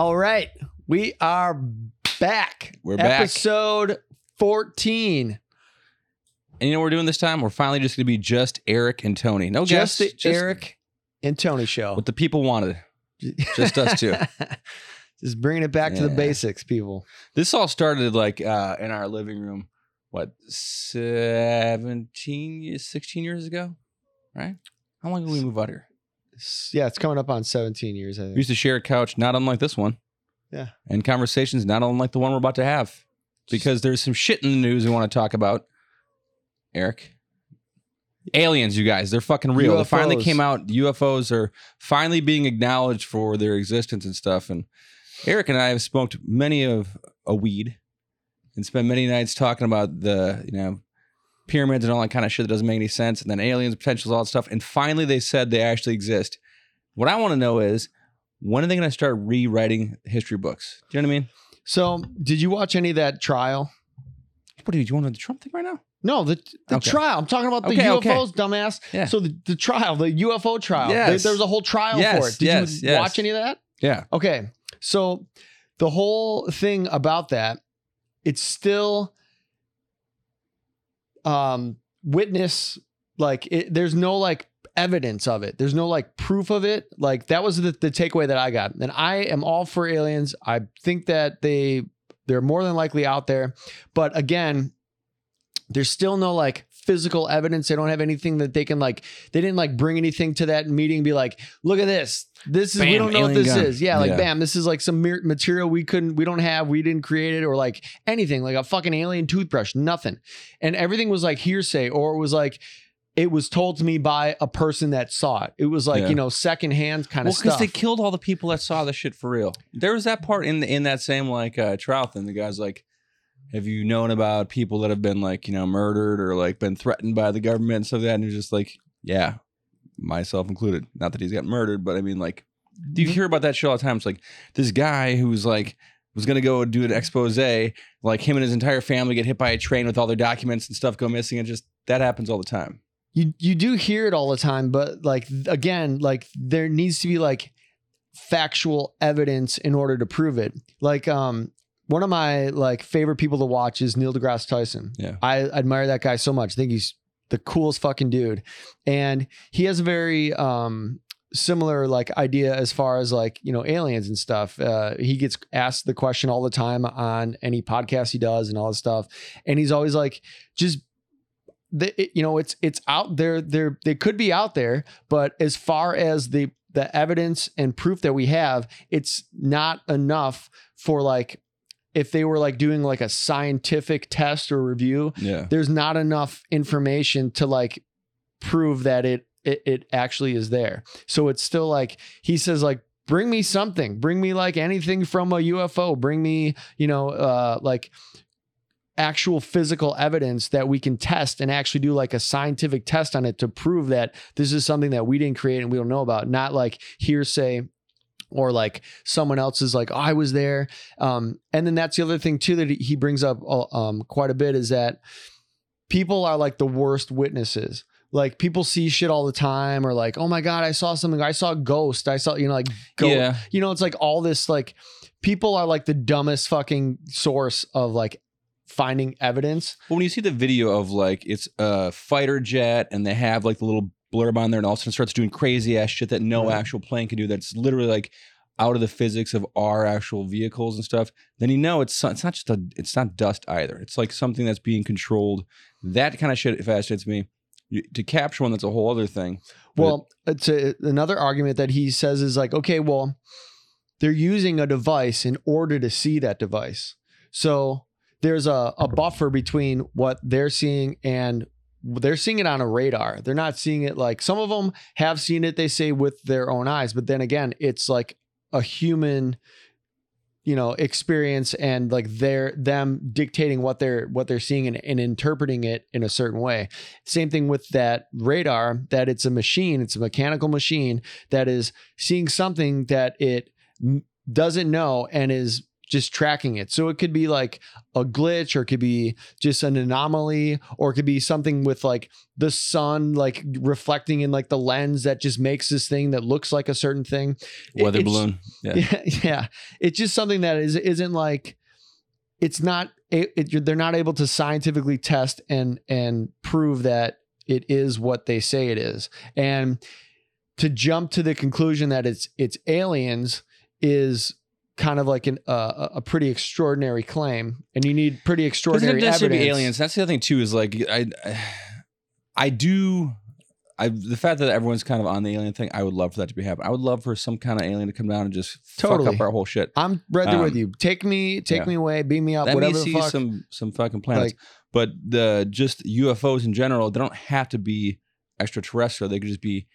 All right. We are back. We're back. Episode 14. And you know what we're doing this time? We're finally just going to be just Eric and Tony. No Just guests. the Eric and Tony show. What the people wanted. just us two. Just bringing it back to the basics, people. This all started like uh, in our living room, what, 17, 16 years ago? Right? How long did we move out here? Yeah, it's coming up on 17 years, I We used to share a couch, not unlike this one. Yeah. And conversations, not unlike the one we're about to have. Because there's some shit in the news we want to talk about. Eric. Aliens, you guys, they're fucking real. They finally came out. UFOs are finally being acknowledged for their existence and stuff. And Eric and I have smoked many of a weed and spent many nights talking about the, you know, pyramids and all that kind of shit that doesn't make any sense. And then aliens, potentials, all that stuff. And finally they said they actually exist. What I want to know is when are they going to start rewriting history books? Do you know what I mean? So, did you watch any of that trial? What do you, do you want to do the Trump thing right now? No, the, the Okay. trial. I'm talking about the Okay, okay. UFOs, dumbass. Yeah. So, the, the trial, the UFO trial. Yes. There, there was a whole trial for it. Did yes, you yes. watch any of that? Yeah. Okay. So the whole thing about that, it's still um witness like it, there's no like evidence of it. There's no like proof of it. Like that was the, the takeaway that I got. And I am all for aliens. I think that they they're more than likely out there. But again, there's still no like physical evidence. They don't have anything that they can like they didn't like bring anything to that meeting and be like, look at this. This is we Bam, don't know what alien this gun. is. Yeah, like Yeah. bam, this is like some mer- material we couldn't we don't have, we didn't create it or like anything, like a fucking alien toothbrush, nothing. And everything was like hearsay or it was like it was told to me by a person that saw it. It was like, Yeah. you know, secondhand kind of stuff. Well, of because stuff. they killed all the people that saw the shit for real. There was that part in the, in that same like uh, trial thing. The guy's like, "Have you known about people that have been like you know murdered or like been threatened by the government and stuff like that?" And he's just like, "Yeah, myself included. Not that he's got murdered, but I mean like, do you hear about that shit all the time? It's like this guy who's like." Was gonna go do an expose, like him and his entire family get hit by a train with all their documents and stuff go missing, and just that happens all the time. you you do hear it all the time but like again like there needs to be like factual evidence in order to prove it like um one of my like favorite people to watch is Neil deGrasse Tyson. Yeah. I admire that guy so much. I think he's the coolest fucking dude. And he has a very um similar like idea as far as like, you know, aliens and stuff. Uh he gets asked the question all the time on any podcast he does and all this stuff. And he's always like just the, it- you know it's it's out there there they could be out there but as far as the the evidence and proof that we have it's not enough for like if they were like doing like a scientific test or review Yeah. there's not enough information to like prove that it it, it actually is there. So it's still like he says like bring me something. Bring me like anything from a ufo bring me you know uh like actual physical evidence that we can test and actually do like a scientific test on it to prove that this is something that we didn't create and we don't know about. Not like hearsay or like someone else is like oh, i was there. Um, and then that's the other thing too that he brings up uh, um, quite a bit is that people are like the worst witnesses. Like people see shit all the time or like oh my god i saw something. I saw a ghost. I saw you know like go Yeah. you know it's like all this like people are like the dumbest fucking source of like finding evidence. But when you see the video of like it's a fighter jet and they have like the little blurb on there and all of a sudden starts doing crazy ass shit that no Right. actual plane can do that's literally like out of the physics of our actual vehicles and stuff, then you know it's it's not just a it's not dust either. It's like something that's being controlled. That kind of shit fascinates me. You, to capture one, that's a whole other thing. But- Well, uh, it's a, another argument that he says is like, okay, well, they're using a device in order to see that device. So there's a, a buffer between what they're seeing and they're seeing it on a radar. They're not seeing it like some of them have seen it, they say, with their own eyes. But then again, it's like a human you know experience and like they're them dictating what they're what they're seeing and, and interpreting it in a certain way same thing with that radar that it's a machine it's a mechanical machine that is seeing something that it doesn't know and is just tracking it. So it could be like a glitch or it could be just an anomaly or it could be something with like the sun like reflecting in like the lens that just makes this thing that looks like a certain thing. Weather it's- balloon. Yeah. Yeah, yeah. It's just something that is isn't like it's not it, it, they're not able to scientifically test and and prove that it is what they say it is. And to jump to the conclusion that it's it's aliens is kind of like an uh, a pretty extraordinary claim and you need pretty Doesn't extraordinary it evidence. be aliens? That's the other thing too. Is like I, I do. I the fact that everyone's kind of on the alien thing. I would love for that to be happening. I would love for some kind of alien to come down and just fuck Totally. up our whole shit. I'm right there with Um, you. Take me take yeah. me away, beam me up, Let me whatever the see fuck. some some fucking planets. Like- but the just UFOs in general, they don't have to be extraterrestrial. They could just be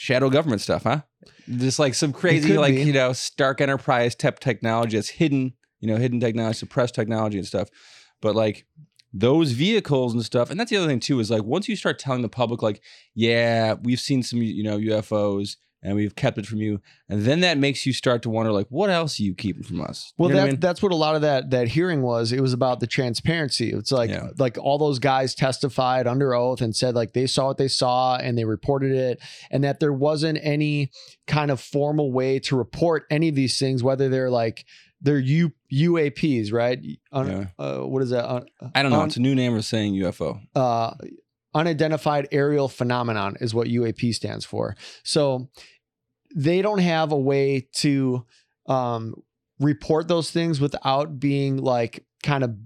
shadow government stuff, huh? Just like some crazy, like be. you know, Stark Enterprise type technology that's hidden, you know, hidden technology, suppressed technology and stuff. But like those vehicles and stuff, and that's the other thing too is like once you start telling the public, like, yeah, we've seen some, you know, UFOs and we've kept it from you, and then that makes you start to wonder, like, what else are you keeping from us? Well, You know that, what I mean? that's what a lot of that that hearing was. It was about the transparency. It's like Yeah. like all those guys testified under oath and said like they saw what they saw and they reported it, and that there wasn't any kind of formal way to report any of these things, whether they're like they're U, UAPs, right? Un- Yeah. uh, what is that? Un- I don't know. un- it's a new name for saying UFO. uh, unidentified aerial phenomenon is what UAP stands for. So they don't have a way to um, report those things without being like kind of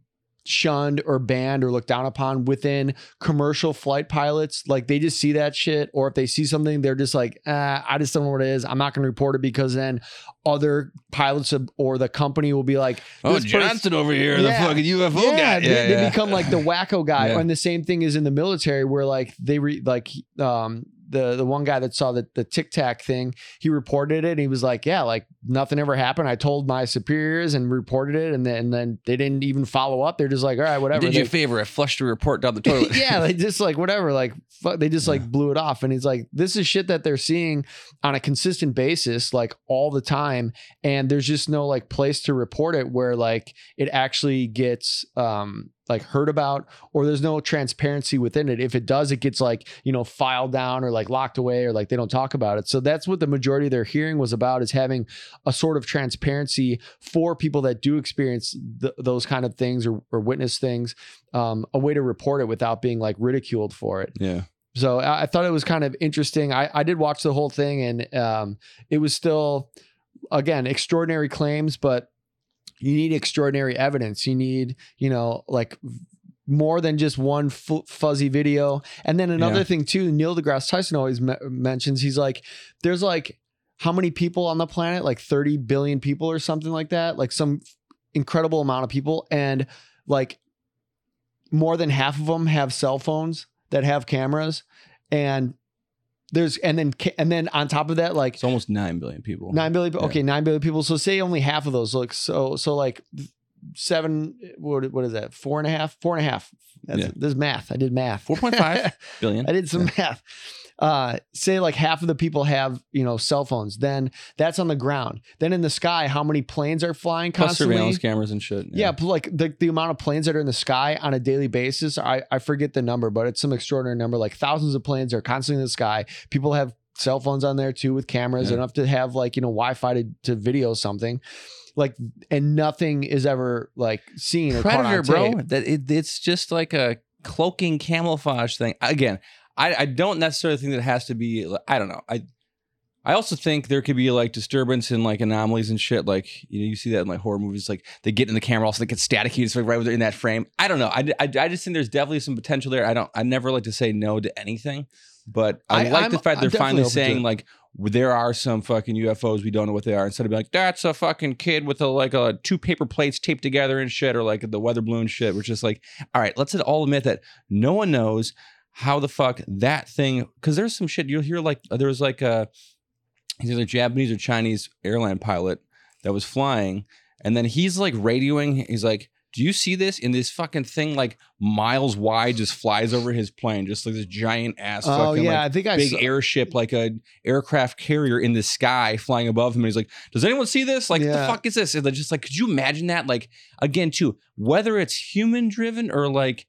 shunned or banned or looked down upon within commercial flight pilots like they just see that shit or if they see something they're just like ah, i just don't know what it is i'm not going to report it because then other pilots or the company will be like Oh, person- Johnson over here, Yeah. the fucking UFO yeah, guy. They, they become like the wacko guy. Yeah. And the same thing is in the military where like they re like um the the one guy that saw the the tic tac thing, he reported it. And he was like, yeah, like nothing ever happened. I told my superiors and reported it, and then and then they didn't even follow up. They're just like, all right, whatever. Did you a They- favor. I flushed a report down the toilet. yeah, they just like whatever, like fuck, they just like blew it off. And he's like, this is shit that they're seeing on a consistent basis, like all the time. And there's just no like place to report it where like it actually gets um like heard about or there's no transparency within it. If it does, it gets like, you know, filed down or like locked away or like they don't talk about it. So that's what the majority of their hearing was about is having a sort of transparency for people that do experience th- those kind of things or, or witness things um, a way to report it without being like ridiculed for it. yeah. So I, I thought it was kind of interesting. I, I did watch the whole thing and um, it was still, again, extraordinary claims, but you need extraordinary evidence. You need, you know, like more than just one f- fuzzy video. And then another Yeah. thing too, Neil deGrasse Tyson always me- mentions, he's like, there's like how many people on the planet? Like 30 billion people or something like that. Like some incredible amount of people. And like more than half of them have cell phones that have cameras. And there's, and then, and then on top of that, like It's almost nine billion people. Nine billion. Yeah. Okay, nine billion people. So say only half of those. Like so, so like seven. What what is that? Four and a half. Four and a half. That's, Yeah. This is math. I did math. 4.5 billion. I did some math. Uh, say like half of the people have you know cell phones. Then that's on the ground. Then in the sky, how many planes are flying Plus constantly? surveillance cameras and shit. Yeah, but like the, the amount of planes that are in the sky on a daily basis, I, I forget the number, but it's some extraordinary number. Like thousands of planes are constantly in the sky. People have cell phones on there too with cameras. Yeah. don't to have like, you know, Wi-Fi to, to video something. Like, and nothing is ever like seen Predator, bro. That it, it's just like a cloaking camouflage thing. Again, I, I don't necessarily think that it has to be. I don't know. I I also think there could be like disturbance and like anomalies and shit. Like you know, you see that in like horror movies. Like they get in the camera, also they get staticky. It's like right in that frame. I don't know. I, I, I just think there's definitely some potential there. I don't. I never like to say no to anything, but I, I- like I'm- the fact they're definitely finally saying like there are some fucking UFOs we don't know what they are. Instead of being like that's a fucking kid with a like a two paper plates taped together and shit, or like the weather balloon shit. We're just like, all right, let's all admit that no one knows how the fuck that thing. Because there's some shit you'll hear like there was like a either Japanese or Chinese airline pilot that was flying, and then he's like radioing. He's like, do you see this? And this fucking thing like miles wide just flies over his plane, just like this giant ass Oh fucking yeah, like, I think I big saw, airship, like a aircraft carrier in the sky flying above him. And he's like, Does anyone see this? Like, Yeah. the fuck is this? And they're just like, could you imagine that? Like, again, too, whether it's human driven or like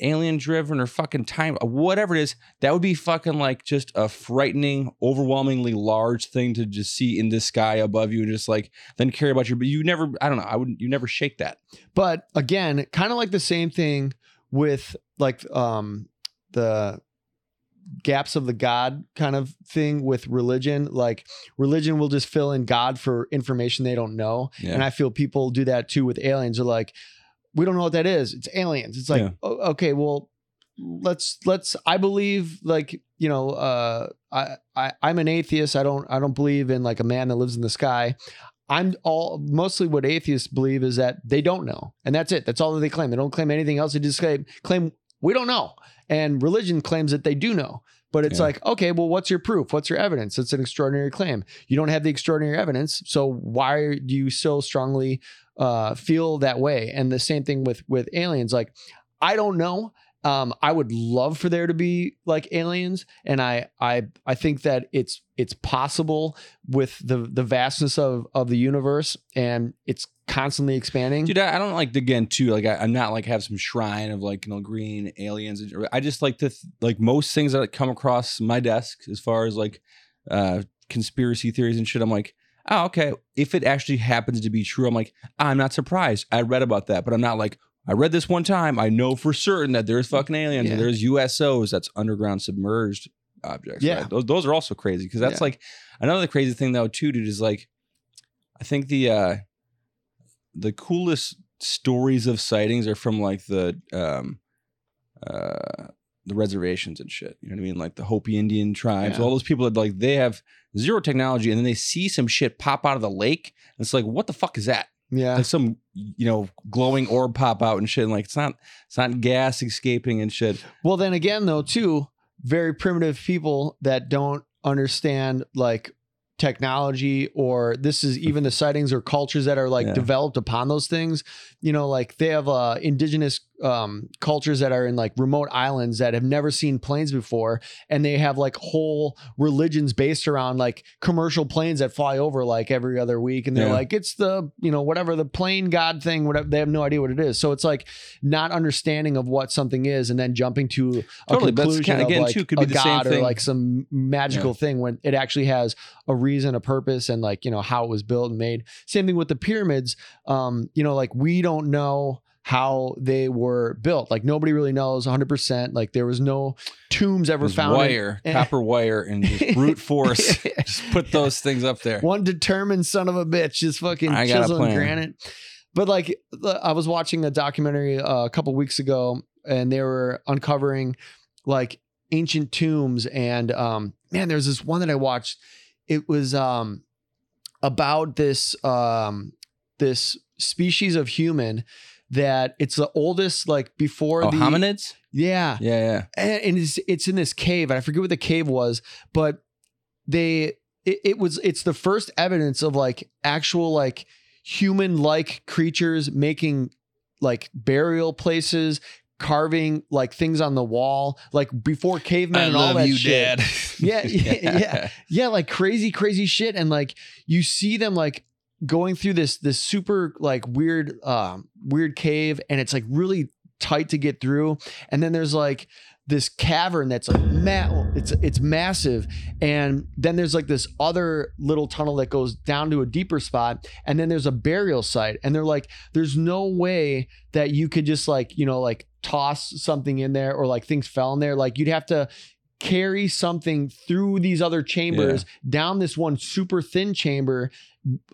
alien driven or fucking time, whatever it is, that would be fucking like just a frightening, overwhelmingly large thing to just see in the sky above you and just like then care about you. But you never, I don't know, I wouldn't, you never shake that. But again, kind of like the same thing with like um the gaps of the God kind of thing with religion. Like religion will just fill in God for information they don't know. Yeah. And I feel people do that too with aliens. They're like, we don't know what that is. It's aliens. It's like, Yeah. Okay, well, let's let's I believe like, you know, uh I, I I'm an atheist. I don't I don't believe in like a man that lives in the sky. I'm all mostly what atheists believe is that they don't know. And that's it. That's all that they claim. They don't claim anything else. They just claim claim we don't know. And religion claims that they do know. But it's Yeah. like, okay, well, what's your proof? What's your evidence? It's an extraordinary claim. You don't have the extraordinary evidence, so why do you so strongly uh, feel that way? And the same thing with with aliens. Like, I don't know. Um, I would love for there to be like aliens, and I I I think that it's it's possible with the the vastness of of the universe, and it's constantly expanding. Dude, I don't like again too. Like I, I'm not like have some shrine of like you know green aliens. I just like to th- like most things that come across my desk as far as like uh conspiracy theories and shit. I'm like, oh okay. If it actually happens to be true, I'm like, I'm not surprised. I read about that, but I'm not like. I read this one time. I know for certain that there's fucking aliens Yeah. and there's USOs. That's underground submerged objects. Yeah. right? those those are also crazy because that's Yeah. like another crazy thing though too, dude. Is like, I think the uh the coolest stories of sightings are from like the um uh the reservations and shit. You know what I mean? Like the Hopi Indian tribes, Yeah. all those people that like they have zero technology and then they see some shit pop out of the lake. And it's like, what the fuck is that? yeah, Like some you know glowing orb pop out and shit. And like it's not it's not gas escaping and shit. Well, then again, though, too, very primitive people that don't understand like technology or this is even the sightings or cultures that are like Yeah. developed upon those things you know like they have uh indigenous um cultures that are in like remote islands that have never seen planes before and they have like whole religions based around like commercial planes that fly over like every other week and they're Yeah. like it's the you know whatever the plane god thing whatever they have no idea what it is so it's like not understanding of what something is and then jumping to a Totally, but conclusion kinda- of again, like too, could be the same god or thing. like some magical thing when it actually has a reason, a purpose, and like you know how it was built and made. Same thing with the pyramids. Um, you know, like we don't know how they were built. Like nobody really knows 100. percent Like there was no tombs ever found. in- wire, copper wire, and just brute force. just put those things up there. One determined son of a bitch just fucking I chiseling granite. But like I was watching a documentary uh, a couple weeks ago, and they were uncovering like ancient tombs. And um, man, there's this one that I watched. It was um, about this um, this species of human that it's the oldest like before Oh, the hominids? yeah Yeah, yeah. and and it's it's in this cave and i forget what the cave was but they it, it was it's the first evidence of like actual like human like creatures making like burial places carving like things on the wall like before cavemen and all that shit Yeah, yeah, yeah. yeah like crazy crazy shit and like you see them like going through this this super like weird um weird cave and it's like really tight to get through. And then there's like this cavern that's like ma- it's it's massive. And then there's like this other little tunnel that goes down to a deeper spot. And then there's a burial site. And they're like there's no way that you could just like you know like toss something in there or like things fell in there. Like you'd have to carry something through these other chambers down this one super thin chamber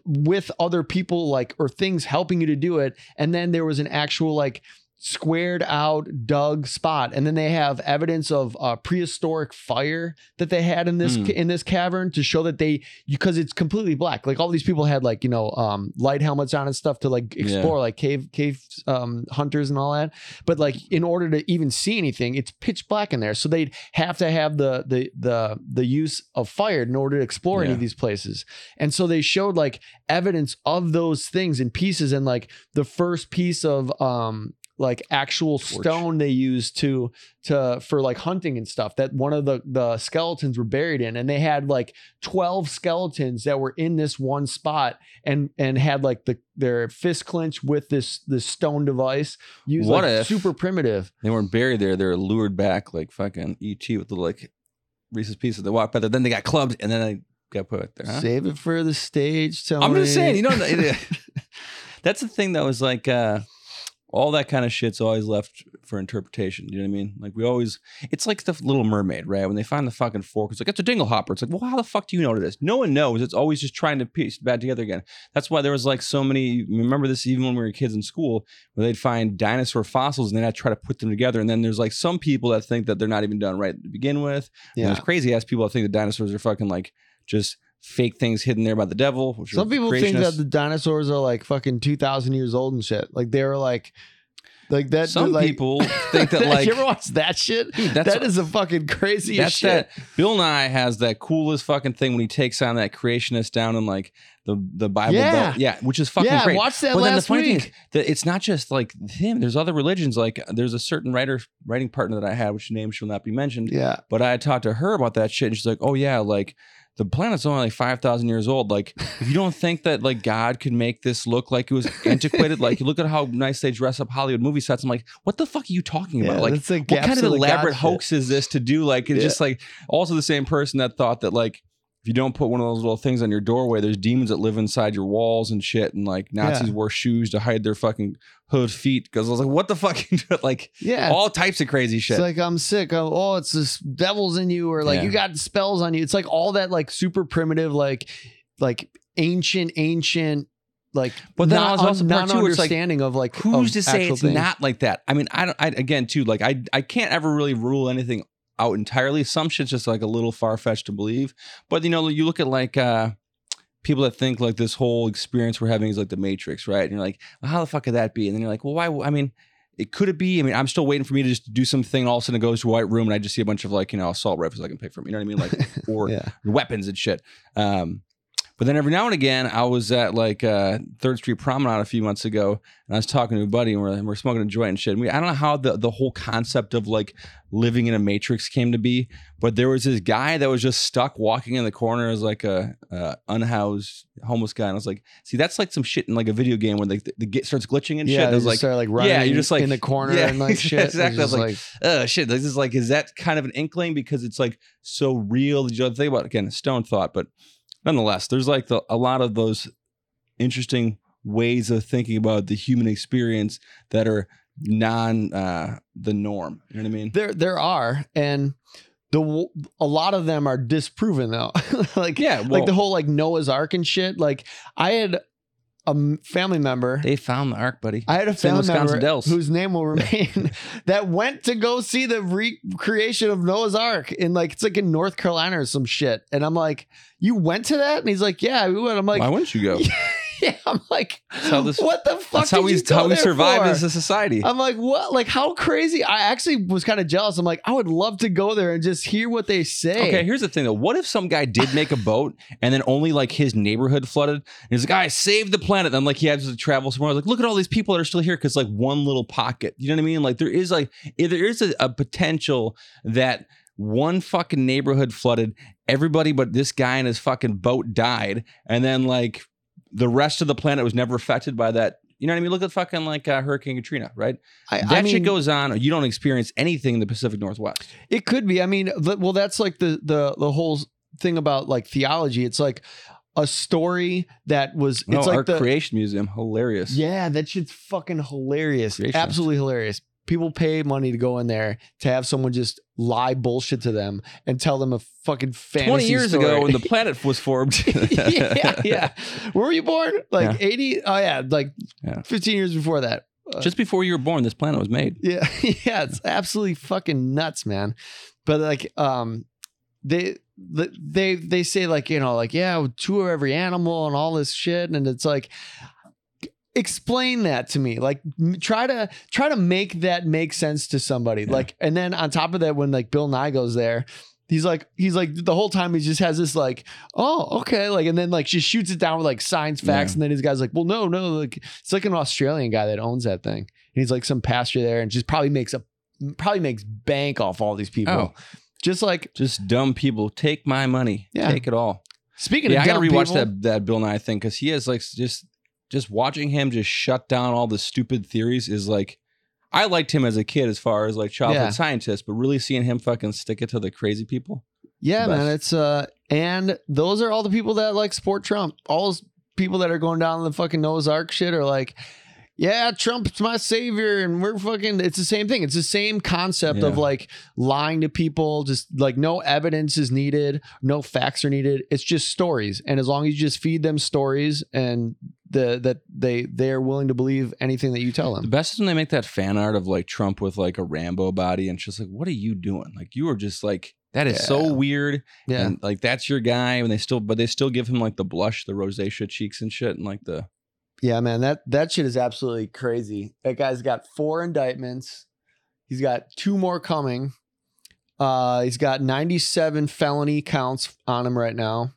with other people like or things helping you to do it. And then there was an actual like squared out dug spot. And then they have evidence of uh, prehistoric fire that they had in this Mm. in this cavern to show that they because it's completely black. Like all these people had like you know um light helmets on and stuff to like Yeah. explore like cave cave um hunters and all that. But like in order to even see anything it's pitch black in there. So they'd have to have the the the the use of fire in order to explore any of these places. And so they showed like evidence of those things in pieces. And like the first piece of um like actual Torch. stone they used to to for like hunting and stuff that one of the the skeletons were buried in and they had like 12 skeletons that were in this one spot and and had like the their fist clench with this this stone device used What like if- super primitive They weren't buried there. They were lured back like fucking ET with the like Reese's pieces. They walked by there. Then they got clubbed and then they got put there. Huh? save it for the stage Tony. I'm just saying, you know, that's the thing that was like, uh, all that kind of shit's always left for interpretation. You know what I mean? Like we always, it's like the Little Mermaid, right? When they find the fucking fork, it's like it's a dinglehopper. It's like, well, how the fuck do you know what it is? No one knows. It's always just trying to piece it back together again. That's why there was like so many. Remember this even when we were kids in school, where they'd find dinosaur fossils and then I'd try to put them together. And then there's like some people that think that they're not even done right to begin with. And yeah there's crazy ass people that think the dinosaurs are fucking like just fake things hidden there by the devil. Which Some people think that the dinosaurs are like fucking two thousand years old and shit. Like they were like, like that. Some like, people think that like you ever watch that shit? Dude, that's that is a fucking crazy shit. that Bill Nye has that coolest fucking thing when he takes on that creationist down in like the the Bible Yeah. Belt. Yeah, which is fucking yeah, great. watch that but then the last funny week. is that it's not just like him. There's other religions. Like there's a certain writer writing partner that I had, which name shall not be mentioned. yeah, But I talked to her about that shit, and she's like, "Oh yeah, like the planet's only like five thousand years old. Like if you don't think that like God could make this look like it was antiquated, like you look at how nice they dress up Hollywood movie sets. I'm like, what the fuck are you talking about? yeah, like what kind of elaborate shit. hoax is this to do? Like, it's Yeah. just like also the same person that thought that like if you don't put one of those little things on your doorway, there's demons that live inside your walls and shit, and like Nazis Yeah. wore shoes to hide their fucking hood feet. Because I was like, what the fuck? like Yeah, all types of crazy shit. It's like I'm sick. Oh, oh, it's this devil's in you, or like Yeah. you got spells on you. It's like all that like super primitive, like like ancient, ancient, like But then not, I was also two where it's like, understanding of like Who's of to say it's things. not like that? I mean, I don't. I, again, too, like I, I can't ever really rule anything out entirely. Some shit's just like a little far fetched to believe. But you know, you look at like uh people that think like this whole experience we're having is like the Matrix, right? And you're like, well, how the fuck could that be? And then you're like, well, why? I mean. It could it be? I mean, I'm still waiting for me to just do something. All of a sudden, it goes to a white room, and I just see a bunch of like you know assault rifles I can pick from. You know what I mean? Like or Yeah, weapons and shit. Um, but then every now and again, I was at like uh, Third Street Promenade a few months ago, and I was talking to a buddy, and we're, and we're smoking a joint and shit. And we, I don't know how the, the whole concept of like living in a matrix came to be, but there was this guy that was just stuck walking in the corner as like a, uh unhoused homeless guy, and I was like, see, that's like some shit in like a video game when like the, the get starts glitching and yeah. shit. Was like, start like running. yeah, you're just like- in the corner yeah, and like shit. Exactly. I was like, oh shit, this is like, is that kind of an inkling because it's like so real? Did you ever think about again a stone thought, but nonetheless, there's like the, a lot of those interesting ways of thinking about the human experience that are non uh the norm. You know what I mean? there there are and the a lot of them are disproven though. like Yeah, well, like the whole like Noah's Ark and shit. Like I had a m- family member. they found the ark, buddy. I had a It's family Wisconsin member Dells. whose name will remain that went to go see the recreation of Noah's Ark in like it's like in North Carolina or some shit. And I'm like, you went to that? And he's like, yeah, we went. I'm like, Why wouldn't you go? yeah. I'm like, this- what the fuck? That's how we how we survive for? as a society. I'm like, what? Like, how crazy? I actually was kind of jealous. I'm like, I would love to go there and just hear what they say. Okay, here's the thing though. What if some guy did make a boat and then only like his neighborhood flooded? And he's like, I saved the planet. Then like he has to travel somewhere. Like, look at all these people that are still here because like one little pocket. You know what I mean? Like there is like there is a, a potential that one fucking neighborhood flooded, everybody but this guy and his fucking boat died, and then like the rest of the planet was never affected by that. You know what I mean? Look at fucking like uh, Hurricane Katrina, right? I, That I mean, shit goes on. You don't experience anything in the Pacific Northwest. It could be. I mean, well, that's like the the the whole thing about like theology. It's like a story that was. No, it's like our the Creation Museum, hilarious. yeah, that shit's fucking hilarious. Absolutely hilarious. People pay money to go in there to have someone just lie bullshit to them and tell them a fucking fantasy 20 years story. ago when the planet was formed. yeah, yeah. Where were you born? Like Yeah. 80? Oh yeah, like Yeah. 15 years before that. Just before you were born, this planet was made. Yeah, yeah, it's absolutely fucking nuts, man. But like, um, they they they say like you know like yeah, two of every animal and all this shit, and it's like explain that to me like try to try to make that make sense to somebody Yeah. like and then on top of that when like bill nye goes there he's like he's like the whole time he just has this like oh okay like and then like she shoots it down with like science facts Yeah. and then his guy's like well no no like it's like an australian guy that owns that thing and he's like some pastor there and just probably makes a probably makes bank off all these people Oh. just like Just dumb people. Take my money. Yeah. Take it all. speaking yeah, of I gotta rewatch people, that that Bill Nye thing because he has like just just watching him just shut down all the stupid theories is like I liked him as a kid as far as like childhood Yeah. scientist, but really seeing him fucking stick it to the crazy people. Yeah, man. It's uh and those are all the people that like support Trump. All those people that are going down the fucking Noah's Ark shit are like, yeah, Trump's my savior, and we're fucking it's the same thing. It's the same concept of Yeah. like lying to people, just like no evidence is needed, no facts are needed. It's just stories. And as long as you just feed them stories and the that they they are willing to believe anything that you tell them. The best is when they make that fan art of like Trump with like a Rambo body and just like, what are you doing? Like you are just like that is so weird. Yeah. And like that's your guy, and they still but they still give him like the blush, the rosacea cheeks and shit, and like the Yeah, man, that that shit is absolutely crazy. That guy's got four indictments. He's got two more coming. Uh, he's got 97 felony counts on him right now.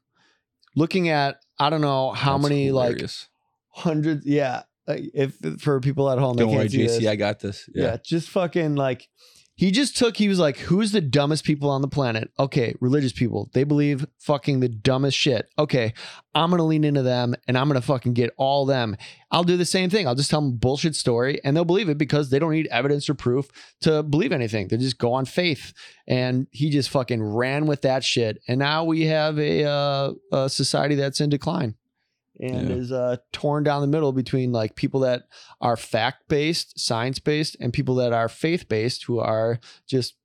Looking at I don't know how that's many like hilarious. Hundreds. Yeah, like, if for people at home, Don't worry, JC. I got this. yeah. Yeah. just fucking like he just took. He was like, "Who's the dumbest people on the planet?" Okay, religious people. They believe fucking the dumbest shit. Okay, I'm gonna lean into them and I'm gonna fucking get all them. I'll do the same thing. I'll just tell them a bullshit story and they'll believe it because they don't need evidence or proof to believe anything. They just go on faith. And he just fucking ran with that shit. And now we have a, uh, a society that's in decline and Yeah. is uh, torn down the middle between like people that are fact based, science based, and people that are faith based who are just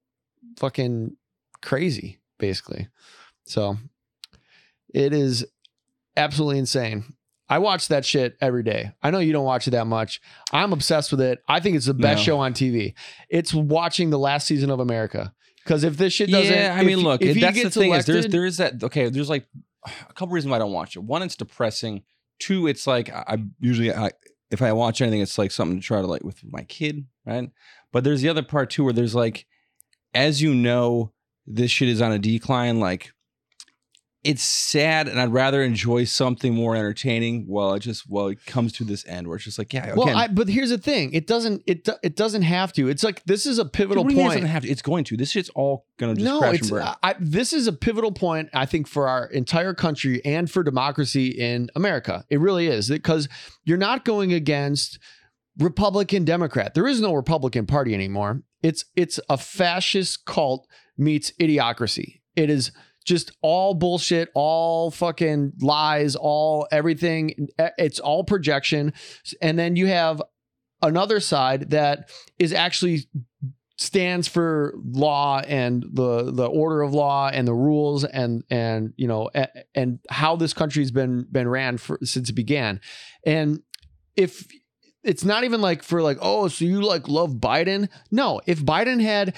fucking crazy, basically. So it is absolutely insane. I watch that shit every day. I know you don't watch it that much. I'm obsessed with it. I think it's the best No. show on TV. It's watching the last season of America. Because if this shit doesn't, Yeah, I mean, if- look, if that's the thing is there's there is that okay. There's like a couple reasons why I don't watch it. One, it's depressing. Two, it's like I, usually I, if I watch anything, it's like something to try to like with my kid, right? But there's the other part too, where there's like, as you know, this shit is on a decline. Like, it's sad, and I'd rather enjoy something more entertaining while it just while it comes to this end, where it's just like, yeah, well, I, but here's the thing: it doesn't. It do- it doesn't have to. It's like this is a pivotal do it point. doesn't have to? It's going to. This shit's all gonna just no, crash it's and burn. I- this is a pivotal point. I think for our entire country and for democracy in America, it really is because you're not going against Republican Democrat. There is no Republican Party anymore. It's it's a fascist cult meets idiocracy. It is just all bullshit, all fucking lies, all everything. It's all projection. And then you have another side that is actually stands for law and the the order of law and the rules and and you know and, and how this country's been been ran for since it began and if it's not even like for like oh so you like love Biden no if Biden had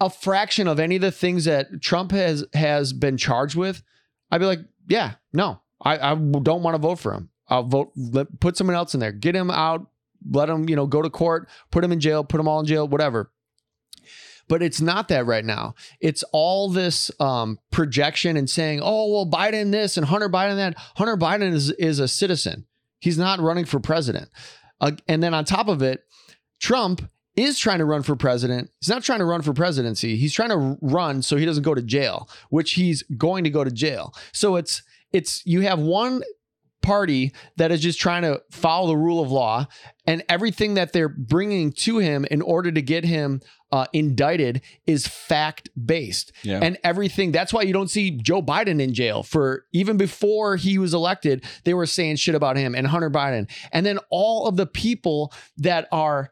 a fraction of any of the things that Trump has has been charged with I'd be like yeah no I I don't want to vote for him I'll vote let, put someone else in there get him out let him you know go to court put him in jail put them all in jail whatever but it's not that right now. It's all this um, projection and saying, "Oh, well, Biden this and Hunter Biden that." Hunter Biden is is a citizen. He's not running for president. Uh, and then on top of it, Trump is trying to run for president. He's not trying to run for presidency. He's trying to run so he doesn't go to jail, which he's going to go to jail. So it's it's you have one party that is just trying to follow the rule of law and everything that they're bringing to him in order to get him uh, indicted is fact based yeah. and everything that's why you don't see joe biden in jail for even before he was elected they were saying shit about him and hunter biden and then all of the people that are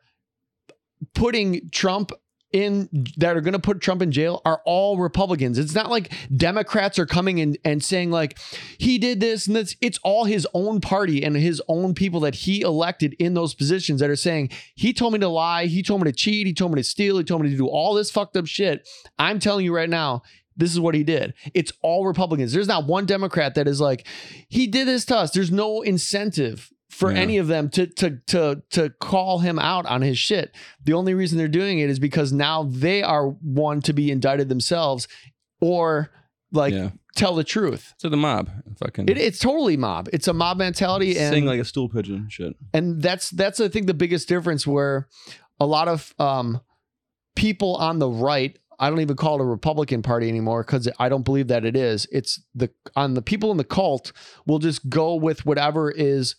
putting trump in that are going to put Trump in jail are all Republicans. It's not like Democrats are coming in and saying like he did this and that's it's all his own party and his own people that he elected in those positions that are saying he told me to lie, he told me to cheat, he told me to steal, he told me to do all this fucked up shit. I'm telling you right now, this is what he did. It's all Republicans. There's not one Democrat that is like, he did this to us. There's no incentive for Yeah. any of them to to to to call him out on his shit. The only reason they're doing it is because now they are one to be indicted themselves or like yeah. tell the truth. So the mob, fucking It, it's totally mob. It's a mob mentality and sing like a stool pigeon. Shit. and that's that's I think the biggest difference where a lot of um people on the right I don't even call it a Republican Party anymore because I don't believe that it is. It's the on the people in the cult will just go with whatever is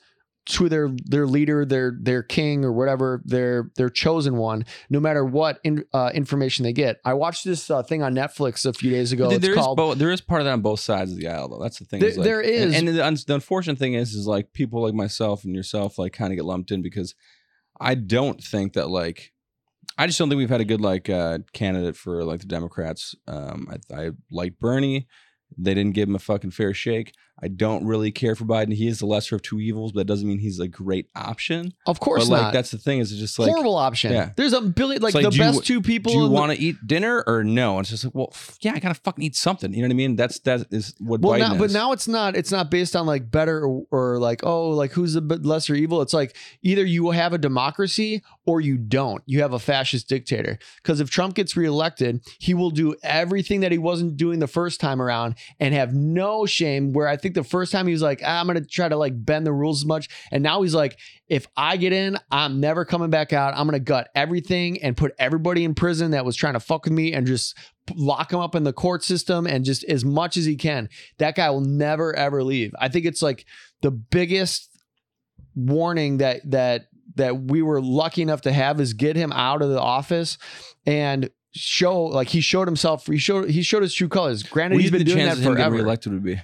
to their their leader, their their king or whatever their their chosen one, no matter what in, uh, information they get. I watched this uh, thing on Netflix a few days ago. It's there is both. There is part of that on both sides of the aisle, though. That's the thing. There- is, like- there is. and, and the, un- the unfortunate thing is, is like people like myself and yourself, like kind of get lumped in because I don't think that like. I just don't think we've had a good like uh candidate for like the Democrats. Um, I, I like Bernie. They didn't give him a fucking fair shake. I don't really care for Biden. He is the lesser of two evils, but that doesn't mean he's a great option. of course but like not. that's the thing is it's just like horrible option. yeah. There's a billion like like, the do you- best two people. do you want to eat dinner or no? And it's just like, well, f- yeah, I gotta fucking eat something. You know what I mean? That's that is what well, Biden now, but now it's not. It's not based on like better or, or like oh like who's the lesser evil. It's like either you have a democracy or you don't. You have a fascist dictator. Because if Trump gets reelected, he will do everything that he wasn't doing the first time around and have no shame. Where I think the first time he was like, ah, I'm gonna try to like bend the rules as much, and now he's like, if I get in, I'm never coming back out. I'm gonna gut everything and put everybody in prison that was trying to fuck with me and just lock him up in the court system and just as much as he can. That guy will never ever leave. I think it's like the biggest warning that that that we were lucky enough to have is get him out of the office and show like he showed himself he showed he showed his true colors granted what he's been think doing that chances of him getting forever reelected would be?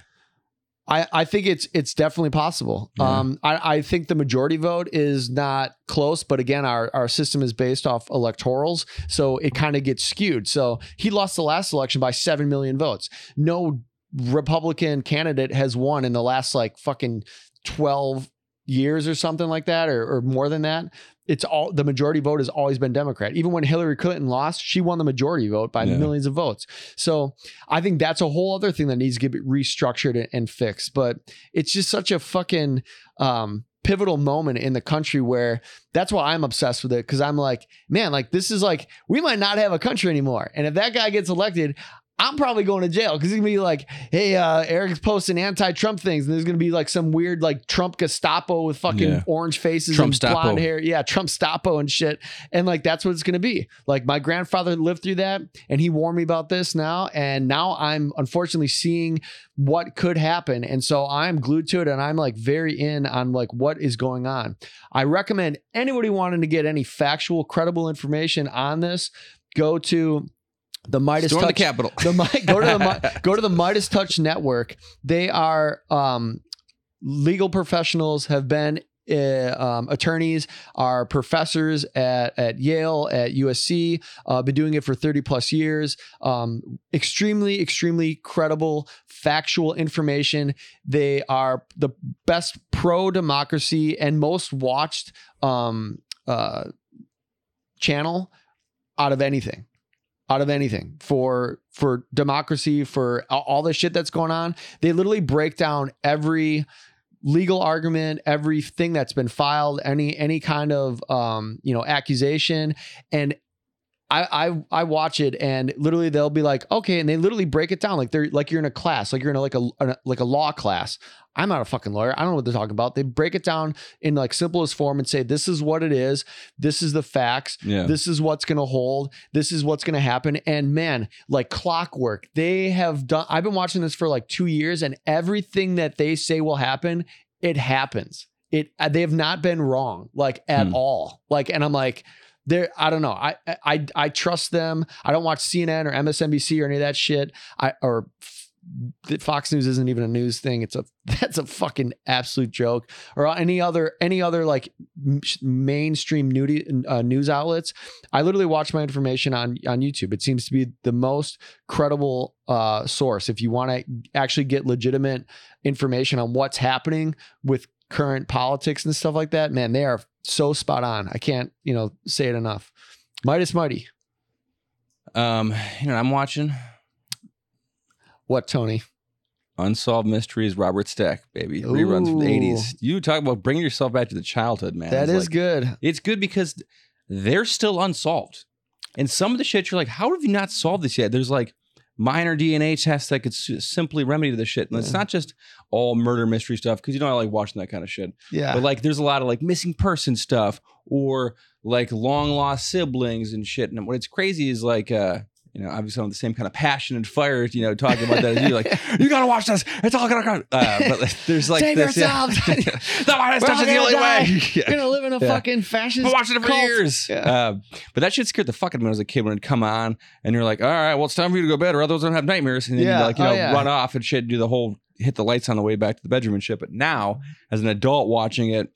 I, I think it's it's definitely possible. Yeah. Um, I, I think the majority vote is not close, but again, our, our system is based off electorals, so it kind of gets skewed. So he lost the last election by seven million votes. No Republican candidate has won in the last like fucking twelve years or something like that, or, or more than that. It's all the majority vote has always been Democrat. Even when Hillary Clinton lost, she won the majority vote by Yeah. millions of votes. So I think that's a whole other thing that needs to get restructured and, and fixed. But it's just such a fucking um, pivotal moment in the country where that's why I'm obsessed with it because I'm like, man, like this is like we might not have a country anymore. And if that guy gets elected, I'm probably going to jail because he's gonna be like, hey, uh, Eric's posting anti-Trump things, and there's gonna be like some weird like Trump Gestapo with fucking Yeah. orange faces Trump and blonde hair, yeah, Trump Stapo and shit, and like that's what it's gonna be. Like my grandfather lived through that, and he warned me about this now, and now I'm unfortunately seeing what could happen, and so I'm glued to it, and I'm like very in on like what is going on. I recommend anybody wanting to get any factual, credible information on this, go to the Midas Storm the Touch Capitol. the Mi- go to the go to the Midas Touch Network. They are um, legal professionals, have been uh, um, attorneys, are professors at at Yale, at USC. Uh, been doing it for thirty plus years. Um, extremely, extremely credible, factual information. They are the best pro democracy and most watched um, uh, channel out of anything out of anything. For for democracy for all- the shit that's going on they literally break down every legal argument everything that's been filed any any kind of um you know accusation. And I, I I watch it and literally they'll be like okay and they literally break it down. Like they're like you're in a class like you're in a, like a, a like a law class I'm not a fucking lawyer. I don't know what they're talking about. They break it down in like simplest form and say this is what it is. This is the facts. Yeah. this is what's going to hold. This is what's going to happen. And man like clockwork. They have done i've been watching this for like two years and everything that they say will happen it happens. It uh, they have not been wrong like at Hmm. all. Like and i'm like they're i don't know. I, I i trust them. I don't watch cnn or msnbc or any of that shit. I or that Fox News isn't even a news thing. It's a that's a fucking absolute joke. Or any other any other like mainstream uh, news outlets. I literally watch my information on on YouTube. It seems to be the most credible uh, source if you want to actually get legitimate information on what's happening with current politics and stuff like that. Man, they are so spot on. I can't you know say it enough. Midas Mighty. Um, you know, I'm watching What Tony? Unsolved Mysteries, Robert Stack, baby. Reruns from the Ooh. 80s. You talk about bringing yourself back to the childhood, man. That It's is like- good. It's good because they're still unsolved. And some of the shit you're like, how have you not solved this yet? There's like minor DNA tests that could s- simply remedy the shit. And it's Yeah. not just all murder mystery stuff because you know I like watching that kind of shit. Yeah. But like there's a lot of like missing person stuff or like long lost siblings and shit. And what it's crazy is like uh you know, obviously I'm the same kind of passion and fire, you know, talking about that as you. Like, you gotta watch this. It's all gonna come. Uh, but like, there's like Save this. yourselves. Yeah. the We're all touches the only die. way. You're gonna live in a Yeah. fucking fascist. I've watching it for cult. years. Yeah. Uh, but that shit scared the fuck out of me when I was a kid when it'd come on and you're like, all right, well, it's time for you to go to bed or otherwise I'm gonna have nightmares. And then Yeah. you like, you Oh, know, yeah. run off and shit, do the whole hit the lights on the way back to the bedroom and shit. But now, as an adult watching it,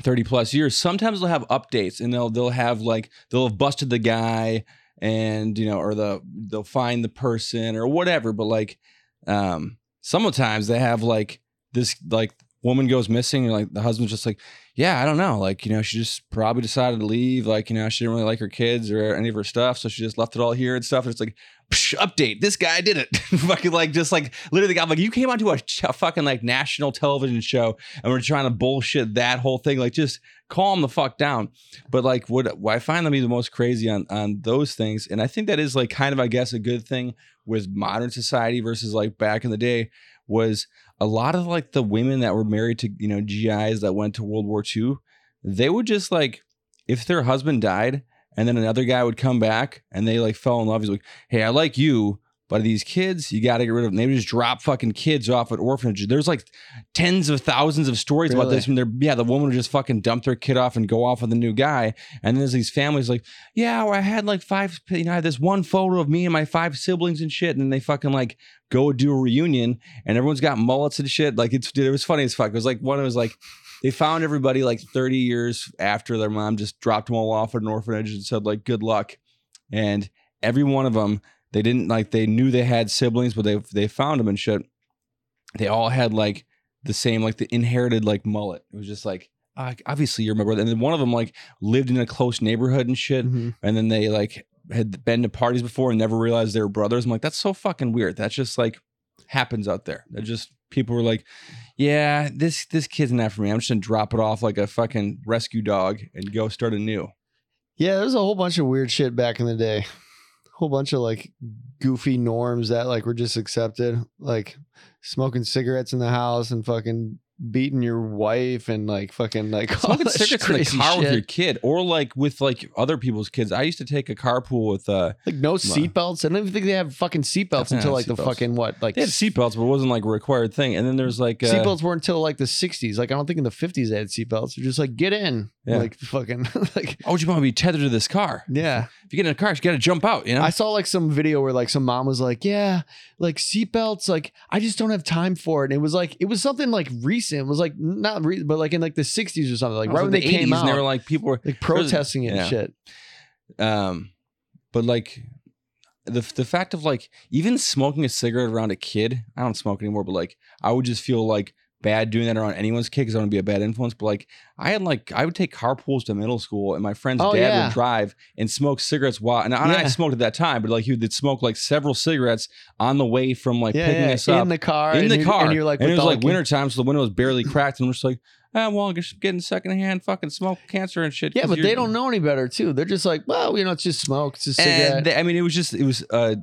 30 plus years, sometimes they'll have updates and they'll they'll have like they'll have busted the guy and you know, or the they'll find the person or whatever. But like um sometimes they have like this like woman goes missing and like the husband's just like yeah i don't know like you know she just probably decided to leave like you know she didn't really like her kids or any of her stuff so she just left it all here and stuff and it's like psh, update. This guy did it. Fucking like just like literally got like you came onto a, ch- a fucking like national television show and we're trying to bullshit that whole thing. Like just calm the fuck down. But like what, what i find to be the most crazy on on those things and i think that is like kind of i guess a good thing with modern society versus like back in the day was a lot of like the women that were married to you know GIs that went to World War II, they would just like if their husband died and then another guy would come back and they like fell in love. He's like, hey, I like you, but these kids, you got to get rid of them. They would just drop fucking kids off at orphanages. There's like tens of thousands of stories about this. When they're yeah, the woman would just fucking dump their kid off and go off with a new guy. And then there's these families like, yeah, well, I had like five, you know, I had this one photo of me and my five siblings and shit. And then they fucking like go do a reunion and everyone's got mullets and shit. Like it's dude, it was funny as fuck. It was like one of was like they found everybody like 30 years after their mom just dropped them all off at an orphanage and said like good luck. And every one of them, they didn't like they knew they had siblings, but they they found them and shit. They all had like the same like the inherited like mullet. It was just like uh, obviously you're my brother. And then one of them like lived in a close neighborhood and shit Mhm. and then they like had been to parties before and never realized they were brothers. I'm like, that's so fucking weird. That's just like happens out there. That just people were like, yeah, this this kid's not for me. I'm just gonna drop it off like a fucking rescue dog and go start anew. Yeah, there's a whole bunch of weird shit back in the day. A whole bunch of like goofy norms that like were just accepted, like smoking cigarettes in the house and fucking beating your wife and like fucking like all Smoking cigarettes in the car with your kid, or like with like other people's kids. I used to take a carpool with uh like no seatbelts. I don't even think they have fucking seatbelts until like the fucking what like they had seatbelts, but it wasn't like a required thing. And then there's like uh, seatbelts weren't until like the 60s. Like I don't think in the 50s they had seatbelts. They're just like get in, Yeah. like fucking like Oh, you want to be tethered to this car? yeah. If you get in a car, you got to jump out. You know. I saw like some video where like some mom was like, "Yeah, like seatbelts, like I just don't have time for it." And it was like it was something like recent. It was like not recent, but like in like the '60s or something. Like right when the they came 80s, out, and they were like people were like protesting it yeah. and shit. um but like the the fact of like even smoking a cigarette around a kid i don't smoke anymore but like i would just feel like bad doing that around anyone's kid because i want to be a bad influence but like i had like i would take carpools to middle school and my friend's Oh, dad yeah. would drive and smoke cigarettes while and, I- and i Yeah. smoked at that time but like he would smoke like several cigarettes on the way from like Yeah, picking yeah, us up in the car, in and the you're- car and you're like, and it was like winter time so the window was barely cracked and we're just like ah, well, I'm just getting secondhand fucking smoke cancer and shit. Yeah, 'cause but you're- they don't know any better too. They're just like, well, you know, it's just smoke, it's a cigarette. And they- I mean, it was just it was uh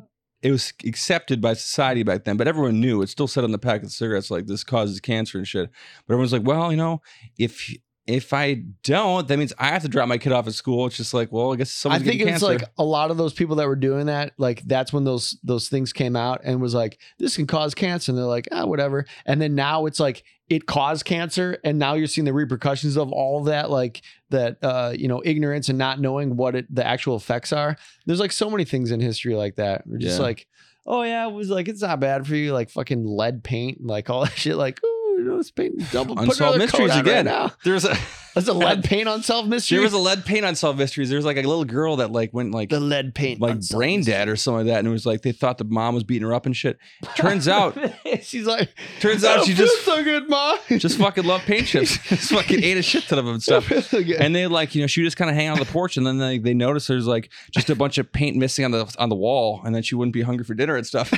it was accepted by society back then, but everyone knew it still said on the pack of cigarettes like this causes cancer and shit. But everyone's like, well, you know, if if I don't, that means I have to drop my kid off at school. It's just like, well, I guess I someone's think getting it's cancer. like a lot of those people that were doing that, like that's when those those things came out and was like, this can cause cancer. And they're like, ah, whatever. And then now it's like it caused cancer, and now you're seeing the repercussions of all that, like that uh, you know, ignorance and not knowing what it the actual effects are. There's like so many things in history like that. We're just Yeah. like, oh yeah, it was like it's not bad for you, like fucking lead paint, and like all that shit, like, you know, it's paint double Unsolved mysteries on right again. now. There's a That's a lead paint unsolved mystery. there was a lead paint unsolved mysteries. There was like a little girl that like went like the lead paint like unsolved brain dead or something like that, and it was like they thought the mom was beating her up and shit. Turns out, she's like, turns out she just so good, ma. just fucking loved paint chips. just fucking ate a shit ton of them and stuff. And they like, you know, she would just kind of hang on the porch, and then they they notice there's like just a bunch of paint missing on the on the wall, and then she wouldn't be hungry for dinner and stuff.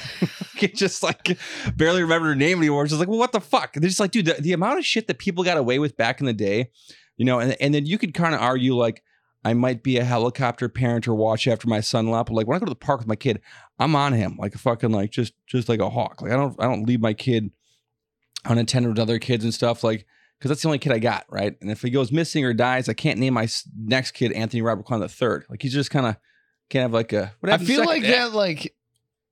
It just like barely remember her name anymore. She's like, well, what the fuck? They're just like, dude, the, the amount of shit that people got away with back in the day, you know, and and then you could kind of argue like. I might be a helicopter parent or watch after my son a lot, but like when I go to the park with my kid, I'm on him like a fucking like just just like a hawk. Like I don't I don't leave my kid unattended with other kids and stuff like because that's the only kid I got, right? And if he goes missing or dies, I can't name my next kid Anthony Robert Klein the third. Like he's just kind of can't have like a. What I feel like that, like,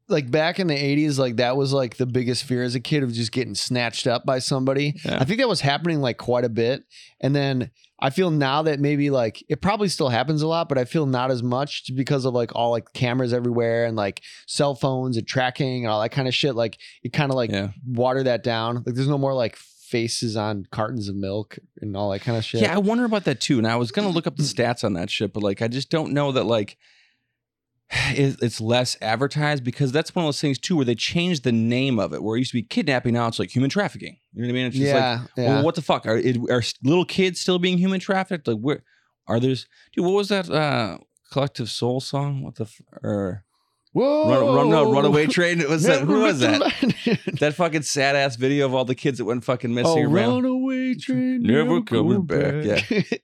like back in the '80s, like that was like the biggest fear as a kid of just getting snatched up by somebody. Yeah. I think that was happening like quite a bit, and then I feel now that maybe like it probably still happens a lot, but I feel not as much because of like all like cameras everywhere and like cell phones and tracking and all that kind of shit. Like it kind of like Yeah. water that down. Like there's no more like faces on cartons of milk and all that kind of shit. Yeah, I wonder about that too. And I was gonna look up the mm. stats on that shit, but like I just don't know that like it's less advertised because that's one of those things too where they changed the name of it. Where it used to be kidnapping, now it's like human trafficking. You know what I mean? It's just like yeah, yeah. Well, what the fuck are are little kids still being human trafficked? Like, where are there's dude? What was that uh collective soul song? What the f- or Whoa, run, run no runaway train? Was that who was that? That fucking sad ass video of all the kids that went fucking missing. Oh, around. runaway train, Never coming go back.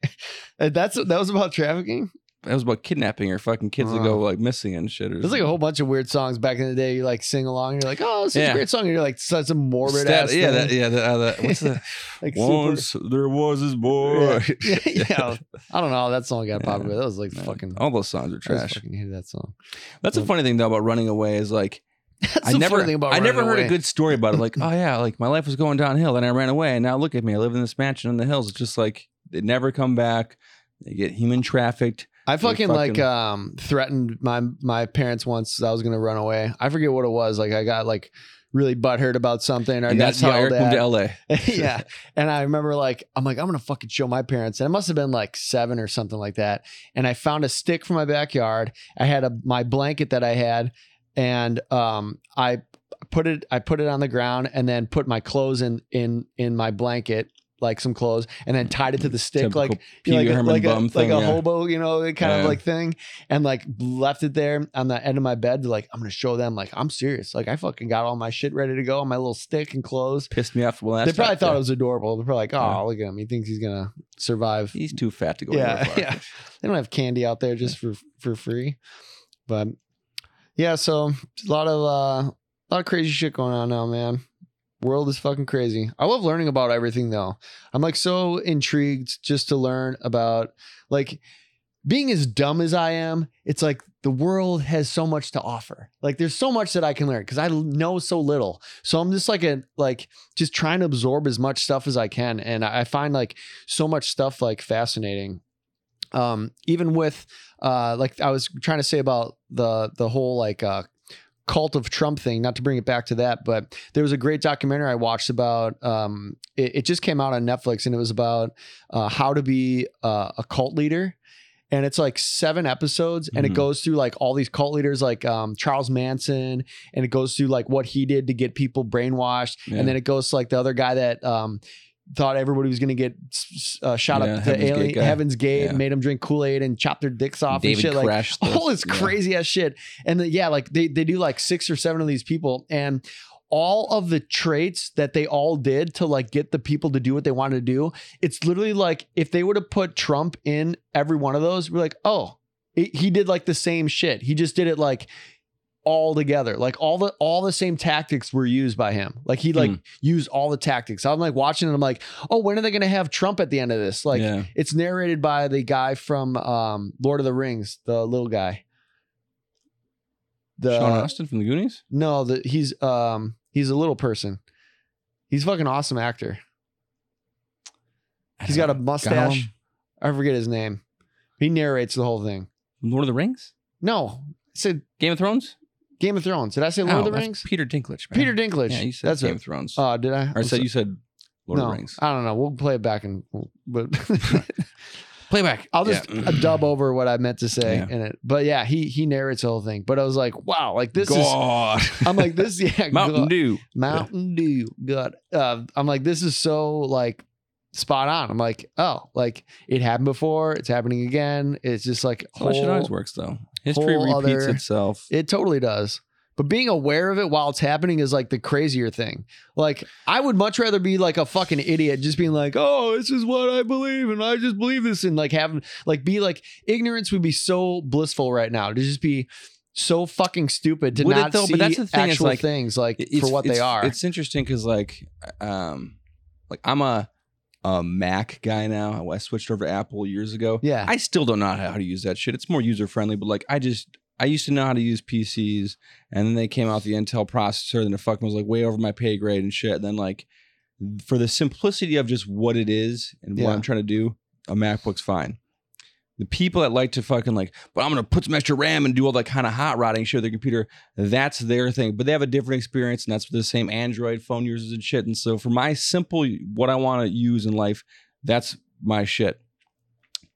And that's that was about trafficking. That was about kidnapping or fucking kids that go like missing and shit. Or There's like a whole bunch of weird songs back in the day. You like sing along. And you're like, oh, is Yeah. a great song. And you're like such a morbid Stat- ass. yeah, thing. that, yeah, the, uh, the, what's the like super- once there was this boy. Yeah. yeah, I don't know. how That song got Yeah. popular. That was like fucking. all those songs are trash. I fucking hated that song. That's a funny thing though about running away is like That's I never, thing about I never heard away. a good story about it. Like, oh yeah, like my life was going downhill, and I ran away, and now look at me, I live in this mansion in the hills. It's just like they never come back. They get human trafficked. I fucking, like um threatened my my parents once I was gonna run away. I forget what it was. Like I got like really butthurt about something. Or and that's how Eric moved at. to L.A. yeah. And I remember like, I'm like, I'm gonna fucking show my parents. And it must have been like seven or something like that. And I found a stick from my backyard. I had a my blanket that I had, and um I put it I put it on the ground and then put my clothes in in in my blanket. Like some clothes, and then tied it to the stick, Typical like Pee you know, Wee like a, Herman like a, bum like thing, a yeah. hobo, you know, kind of Yeah. like thing, and like left it there on the end of my bed. Like I'm gonna show them, like I'm serious, like I fucking got all my shit ready to go, on my little stick and clothes, Pissed me off. Well, they probably thought it was adorable. They're probably like, "Oh, Yeah. look at him. He thinks he's gonna survive." he's too fat to go. Yeah, anywhere far. yeah. They don't have candy out there just for for free. But yeah, so a lot of uh, a lot of crazy shit going on now, man. World is fucking crazy. I love learning about everything though. I'm like so intrigued just to learn about like being as dumb as I am. It's like the world has so much to offer. Like there's so much that I can learn because I know so little. So I'm just like a like just trying to absorb as much stuff as I can, and I find like so much stuff like fascinating. Um, even with uh, like I was trying to say about the the whole like uh cult of Trump thing, not to bring it back to that, but there was a great documentary I watched about um it, it just came out on Netflix and it was about uh, how to be uh, a cult leader. And it's like seven episodes, and it Mhm. goes through like all these cult leaders, like um, Charles Manson, and it goes through like what he did to get people brainwashed, Yeah. and then it goes to like the other guy that um, thought everybody was going to get uh, shot Yeah, up to Heaven's Gate alien guy. Heaven's Gate, Yeah. made them drink Kool Aid and chop their dicks off David and shit. Like the- all this yeah. crazy ass shit. And then, yeah, like they, they do like six or seven of these people and all of the traits that they all did to like get the people to do what they wanted to do. It's literally like if they would have put Trump in every one of those, we're like, oh, he he did like the same shit. He just did it like all together. Like all the all the same tactics were used by him. Like he like Hmm. used all the tactics. I'm like watching it. I'm like, oh, when are they gonna have Trump at the end of this? Like yeah. it's narrated by the guy from um, Lord of the Rings, the little guy. The Sean Astin from the Goonies. no, the he's um he's a little person. He's a fucking awesome actor. He's got a mustache. Gollum? I forget his name. He narrates the whole thing. Lord of the Rings. No, I said Game of Thrones. Game of Thrones. Did I say Lord Oh, of the Rings? Peter Dinklage. Man. Peter Dinklage. Yeah, you said That's Game it. of Thrones. Oh, did I? or said you said Lord no, of the Rings. I don't know. We'll play it back and but Playback. I'll just Yeah. uh, dub over what I meant to say Yeah. in it. But yeah, he he narrates the whole thing. But I was like, wow, like this is God. I'm like this yeah Mountain God. Dew. Mountain Dew. God. Uh, I'm like, this is so like spot on. I'm like, oh, like it happened before. It's happening again. It's just like whole- always works though. History repeats other- itself. It totally does. But being aware of it while it's happening is like the crazier thing. Like I would much rather be like a fucking idiot, just being like, "Oh, this is what I believe, and I just believe this," and like having like be like ignorance would be so blissful right now to just be so fucking stupid to Would it not though? see But that's the thing actual like, things like for what they are. It's interesting because like, um, like I'm a a Mac guy now. I switched over to Apple years ago. yeah, I still don't know how to use that shit. It's more user friendly, but like I just I used to know how to use PCs, and then they came out the Intel processor, and the fucking was like way over my pay grade and shit. And then like for the simplicity of just what it is and what I'm trying to do, a MacBook's fine. The people that like to fucking like, but I'm gonna put some extra RAM and do all that kind of hot rodding shit with their computer, that's their thing. But they have a different experience, and that's the same Android phone users and shit. And so for my simple what I want to use in life, that's my shit.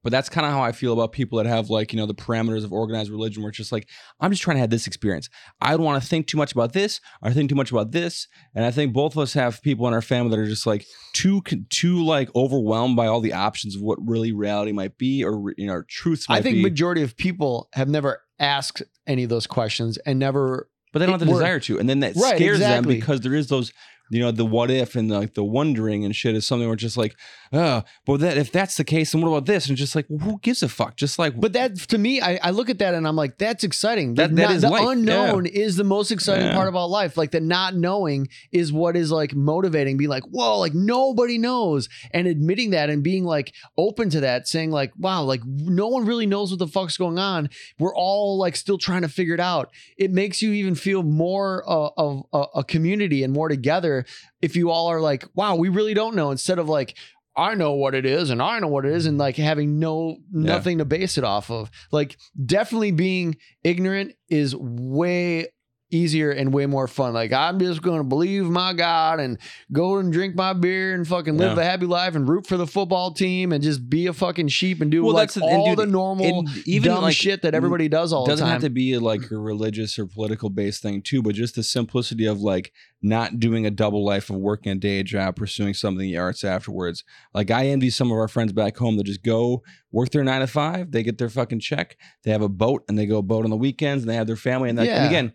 But that's kind of how I feel about people that have like, you know, the parameters of organized religion where it's just like, I'm just trying to have this experience. I don't want to think too much about this or think too much about this. And I think both of us have people in our family that are just like too, too like overwhelmed by all the options of what really reality might be or, you know, truths might I think be. majority of people have never asked any of those questions and never. but they don't have the desire to. And then that Right, scares exactly. them because there is those, you know, the what if and like the wondering and shit is something where it's just like, oh, but that if that's the case, then what about this? And just like, well, who gives a fuck? Just like, But that to me, I, I look at that and I'm like, that's exciting. The, That- that not- is the life, unknown is the most exciting Yeah. part about life. Like the not knowing is what is like motivating. Be like, whoa, like nobody knows, and admitting that and being like open to that, saying like, wow, like no one really knows what the fuck's going on. We're all like still trying to figure it out. It makes you even feel more uh, of a, a community and more together if you all are like, wow, we really don't know, instead of like. I know what it is and I know what it is and mm-hmm. like having no nothing to base it off of. Like definitely being ignorant is way easier and way more fun. Like I'm just going to believe my God and go and drink my beer and fucking live Yeah. a happy life and root for the football team and just be a fucking sheep and do Well, like that's the- all dude, the normal even dumb like shit that everybody does all the time. It doesn't time. have to be like a religious or political based thing too, but just the simplicity of like not doing a double life of working a day job, pursuing something in the arts afterwards. Like I envy some of our friends back home that just go work their nine to five, they get their fucking check, they have a boat and they go boat on the weekends and they have their family and, that, Yeah. and again,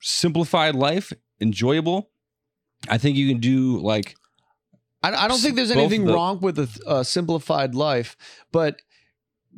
simplified life, enjoyable. I think you can do like I, I don't think there's anything the- wrong with a, a uh, simplified life, but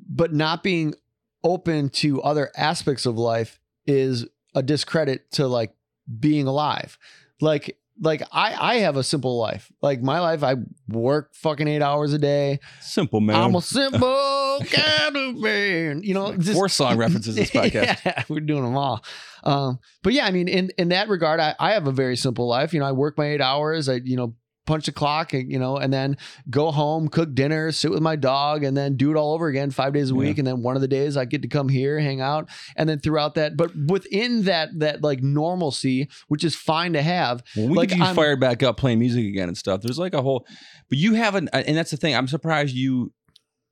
but not being open to other aspects of life is a discredit to like being alive. Like like I I have a simple life. Like my life, I work fucking eight hours a day. simple man. I'm a simple kind of man. You know, just Four song references this podcast. yeah, we're doing them all. Um, but yeah, I mean, in in that regard, I, I have a very simple life. You know, I work my eight hours. I you know punch the clock, and, you know, and then go home, cook dinner, sit with my dog, and then do it all over again five days a Yeah. week. And then one of the days I get to come here, hang out, and then throughout that, but within that that like normalcy, which is fine to have. When we Like, get you I'm- fired back up playing music again and stuff, there's like a whole, but you haven't, and that's the thing. I'm surprised you,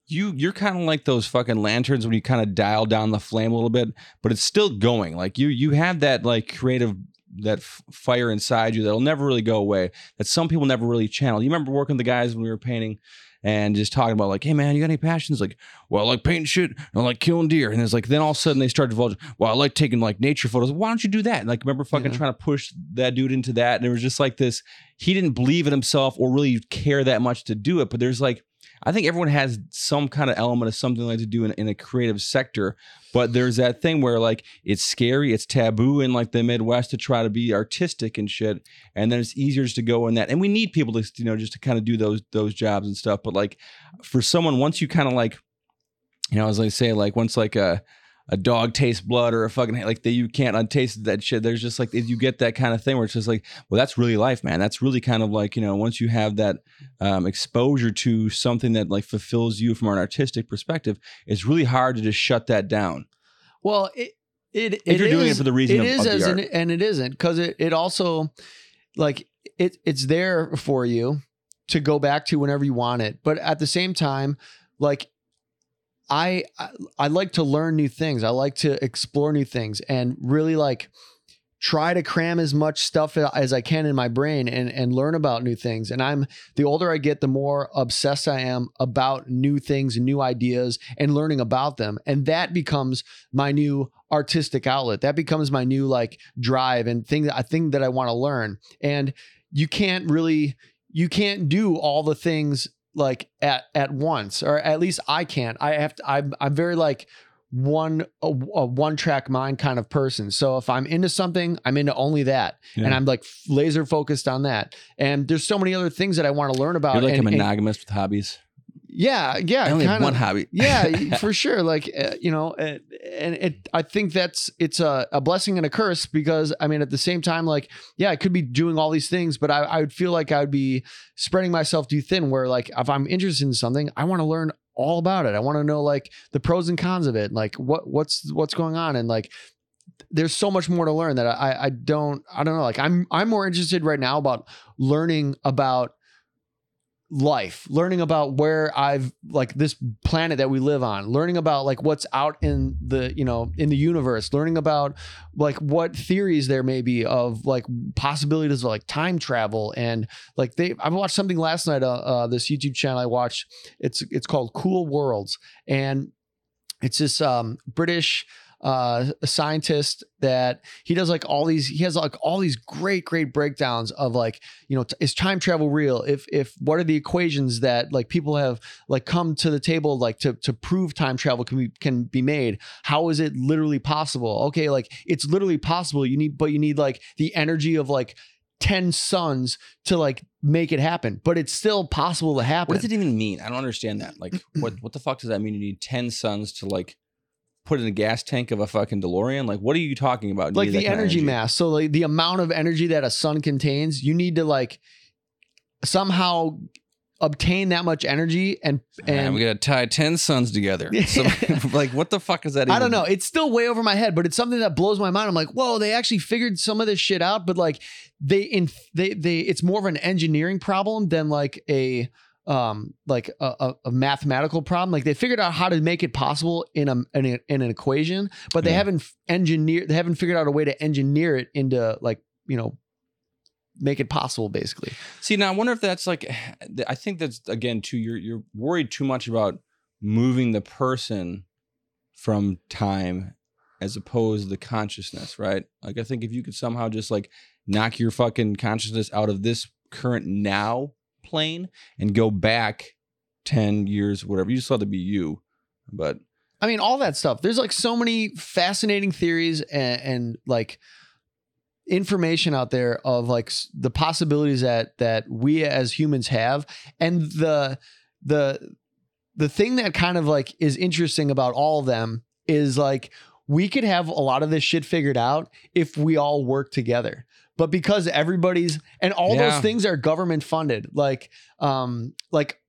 you, you're kind of like those fucking lanterns when you kind of dial down the flame a little bit, but it's still going. Like you, you have that like creative, that fire inside you that'll never really go away. That some people never really channel. You remember working with the guys when we were painting. And just talking about like, hey man, you got any passions? Like, well, I like painting shit. And I like killing deer. And it's like, then all of a sudden they start divulging. Well, I like taking like nature photos. Why don't you do that? And like, remember fucking Yeah. trying to push that dude into that. And it was just like this. He didn't believe in himself or really care that much to do it. But there's like, I think everyone has some kind of element of something like to do in, in a creative sector, but there's that thing where like it's scary, it's taboo in like the Midwest to try to be artistic and shit, and then it's easier just to go in that. And we need people to you know just to kind of do those those jobs and stuff. But like for someone, once you kind of like, you know, as I say, like once like a a dog tastes blood or a fucking like that you can't untaste that shit. There's just like you get that kind of thing where it's just like, well, that's really life, man. That's really kind of like you know once you have that um, exposure to something that like fulfills you from an artistic perspective, it's really hard to just shut that down. Well, it it If it you're doing it for the reason it of- is of the an- and it isn't because it it also like it it's there for you to go back to whenever you want it, but at the same time, like. I, I like to learn new things. I like to explore new things and really like try to cram as much stuff as I can in my brain and and learn about new things. And I'm the older I get, the more obsessed I am about new things and new ideas and learning about them. And that becomes my new artistic outlet. That becomes my new like drive and thing I think that I want to learn. And you can't really you can't do all the things like at at once or at least I can't. I have to I'm I'm very like one a, a one track mind kind of person. So if I'm into something, I'm into only that, and I'm like laser focused on that. And there's so many other things that I want to learn about. You're like and, a and- monogamous with hobbies. Yeah, yeah, I only have one hobby. yeah, for sure. Like uh, you know, uh, and it. I think that's it's a, a blessing and a curse because I mean, at the same time, like yeah, I could be doing all these things, but I, I would feel like I would be spreading myself too thin. Where like if I'm interested in something, I want to learn all about it. I want to know like the pros and cons of it, like what what's what's going on, and like there's so much more to learn that I I don't I don't know. Like I'm I'm more interested right now about learning about life learning about where i've like this planet that we live on learning about like what's out in the you know in the universe learning about like what theories there may be of like possibilities of like time travel and like they i watched something last night uh, uh this youtube channel i watched. It's it's called cool worlds and it's this um british uh a scientist that he does like all these he has like all these great great breakdowns of like you know t- is time travel real if if what are the equations that like people have like come to the table like to to prove time travel can be can be made how is it literally possible okay like it's literally possible you need but you need like the energy of like 10 suns to like make it happen but it's still possible to happen What does it even mean? I don't understand that. Like, what what the fuck does that mean? You need ten suns to like put in a gas tank of a fucking DeLorean? Like, what are you talking about? Like the of energy, mass so like the amount of energy that a sun contains you need to like somehow obtain that much energy and And we gotta tie ten suns together. So, like, what the fuck is that? I don't know. It's still way over my head, but it's something that blows my mind. I'm like, whoa, they actually figured some of this shit out, but like they in they they it's more of an engineering problem than like a um like a, a, a mathematical problem. Like they figured out how to make it possible in a in, a, in an equation, but they Yeah. haven't engineered they haven't figured out a way to engineer it into like you know make it possible basically. See, now I wonder if that's like, I think that's again too. You're you're worried too much about moving the person from time as opposed to the consciousness, right? Like, I think if you could somehow just like knock your fucking consciousness out of this current now plane and go back ten years, whatever, you still have to be you, but I mean, all that stuff. There's like so many fascinating theories and, and like information out there of like the possibilities that that we as humans have, and the the the thing that kind of like is interesting about all of them is like we could have a lot of this shit figured out if we all work together. But because everybody's and all Yeah. those things are government funded, like um like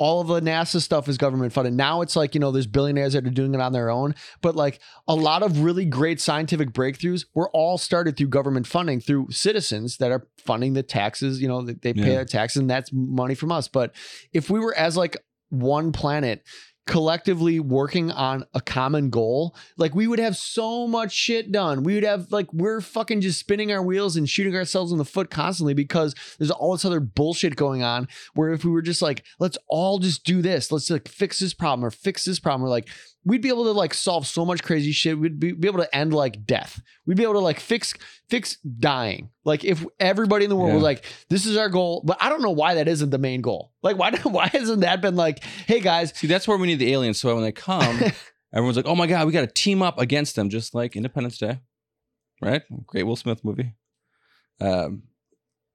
all of the NASA stuff is government funded. Now it's like, you know, there's billionaires that are doing it on their own. But like a lot of really great scientific breakthroughs were all started through government funding, through citizens that are funding the taxes, you know, they, they pay Yeah. their taxes and that's money from us. But if we were as like one planet collectively working on a common goal, like we would have so much shit done. We would have like we're fucking just spinning our wheels and shooting ourselves in the foot constantly because there's all this other bullshit going on. Where if we were just like, let's all just do this, let's like fix this problem or fix this problem, or like we'd be able to like solve so much crazy shit. We'd be, be able to end like death. We'd be able to like fix fix dying. Like if everybody in the world was like, this is our goal. But I don't know why that isn't the main goal. Like why why hasn't that been like, hey guys, See, that's where we need the aliens. So when they come, everyone's like, "Oh my god, we got to team up against them," just like Independence Day, right? Great Will Smith movie. Um,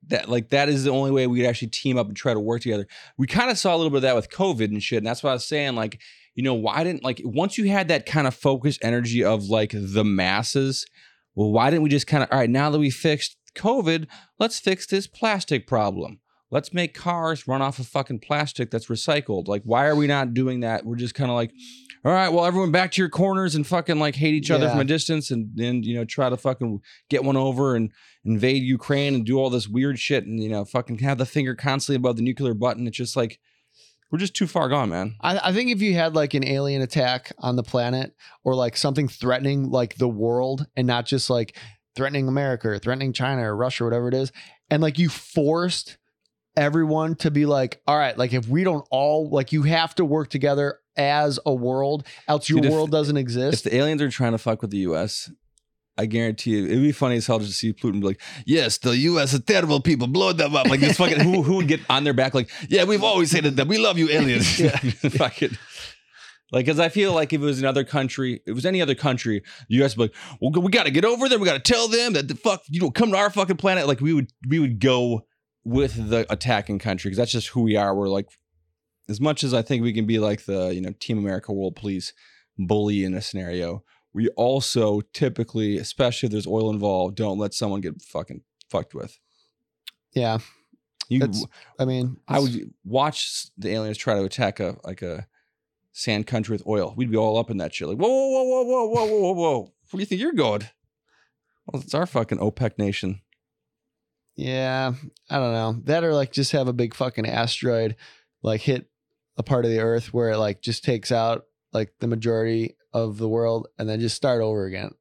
that like that is the only way we'd actually team up and try to work together. We kind of saw a little bit of that with COVID and shit, and that's what I was saying. Like, you know, why didn't like once you had that kind of focused energy of like the masses? Well, why didn't we just kind of all right now that we fixed COVID, let's fix this plastic problem. Let's make cars run off of fucking plastic that's recycled. Like, why are we not doing that? We're just kind of like, all right, well, everyone back to your corners and fucking like hate each other Yeah. from a distance and then, you know, try to fucking get one over and invade Ukraine and do all this weird shit and, you know, fucking have the finger constantly above the nuclear button. It's just like, we're just too far gone, man. I, I think if you had like an alien attack on the planet or like something threatening like the world and not just like threatening America or threatening China or Russia or whatever it is, and like you forced everyone to be like, all right, like if we don't all like you have to work together as a world, else your Dude, if- world doesn't exist. If the aliens are trying to fuck with the U.S., I guarantee you, it'd be funny as hell to see Putin be like, "Yes, the U.S. is terrible people, blow them up." Like this fucking who who would get on their back like, "Yeah, we've always hated them. We love you, aliens." Fucking. Like, because I feel like if it was another country, if it was any other country, the U.S. would be like, well, we got to get over there. We got to tell them that the fuck, you don't come to our fucking planet. Like, we would, we would go with the attacking country because that's just who we are. We're like, as much as I think we can be like the, you know, Team America World Police bully in a scenario, we also typically, especially if there's oil involved, don't let someone get fucking fucked with. yeah. You, I mean, I would watch the aliens try to attack a like a sand country with oil. We'd be all up in that shit. Like, whoa, whoa, whoa, whoa, whoa, whoa, whoa, whoa. Where do you think you're going? Well, it's our fucking OPEC nation. Yeah, I don't know. That or like just have a big fucking asteroid like hit a part of the earth where it like just takes out like the majority of the world and then just start over again.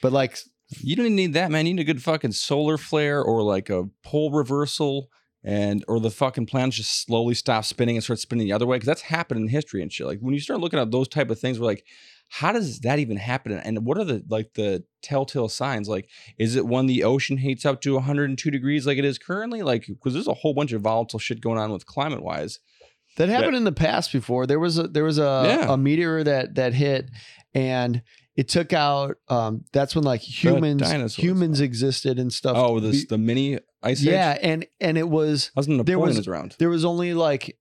But like You don't need that, man. You need a good fucking solar flare or like a pole reversal and or the fucking planet just slowly stops spinning and starts spinning the other way. Cause that's happened in history and shit. Like when you start looking at those type of things, we're like, how does that even happen? And what are the like the telltale signs? Like, is it when the ocean heats up to 102 degrees like it is currently? Like, because there's a whole bunch of volatile shit going on with climate wise. That happened in the past before. There was a there was a, Yeah. a meteor that that hit and it took out um that's when like humans humans existed and stuff. Oh, this the mini ice yeah, age. and and it was How's Napoleon there was- was around? there was only like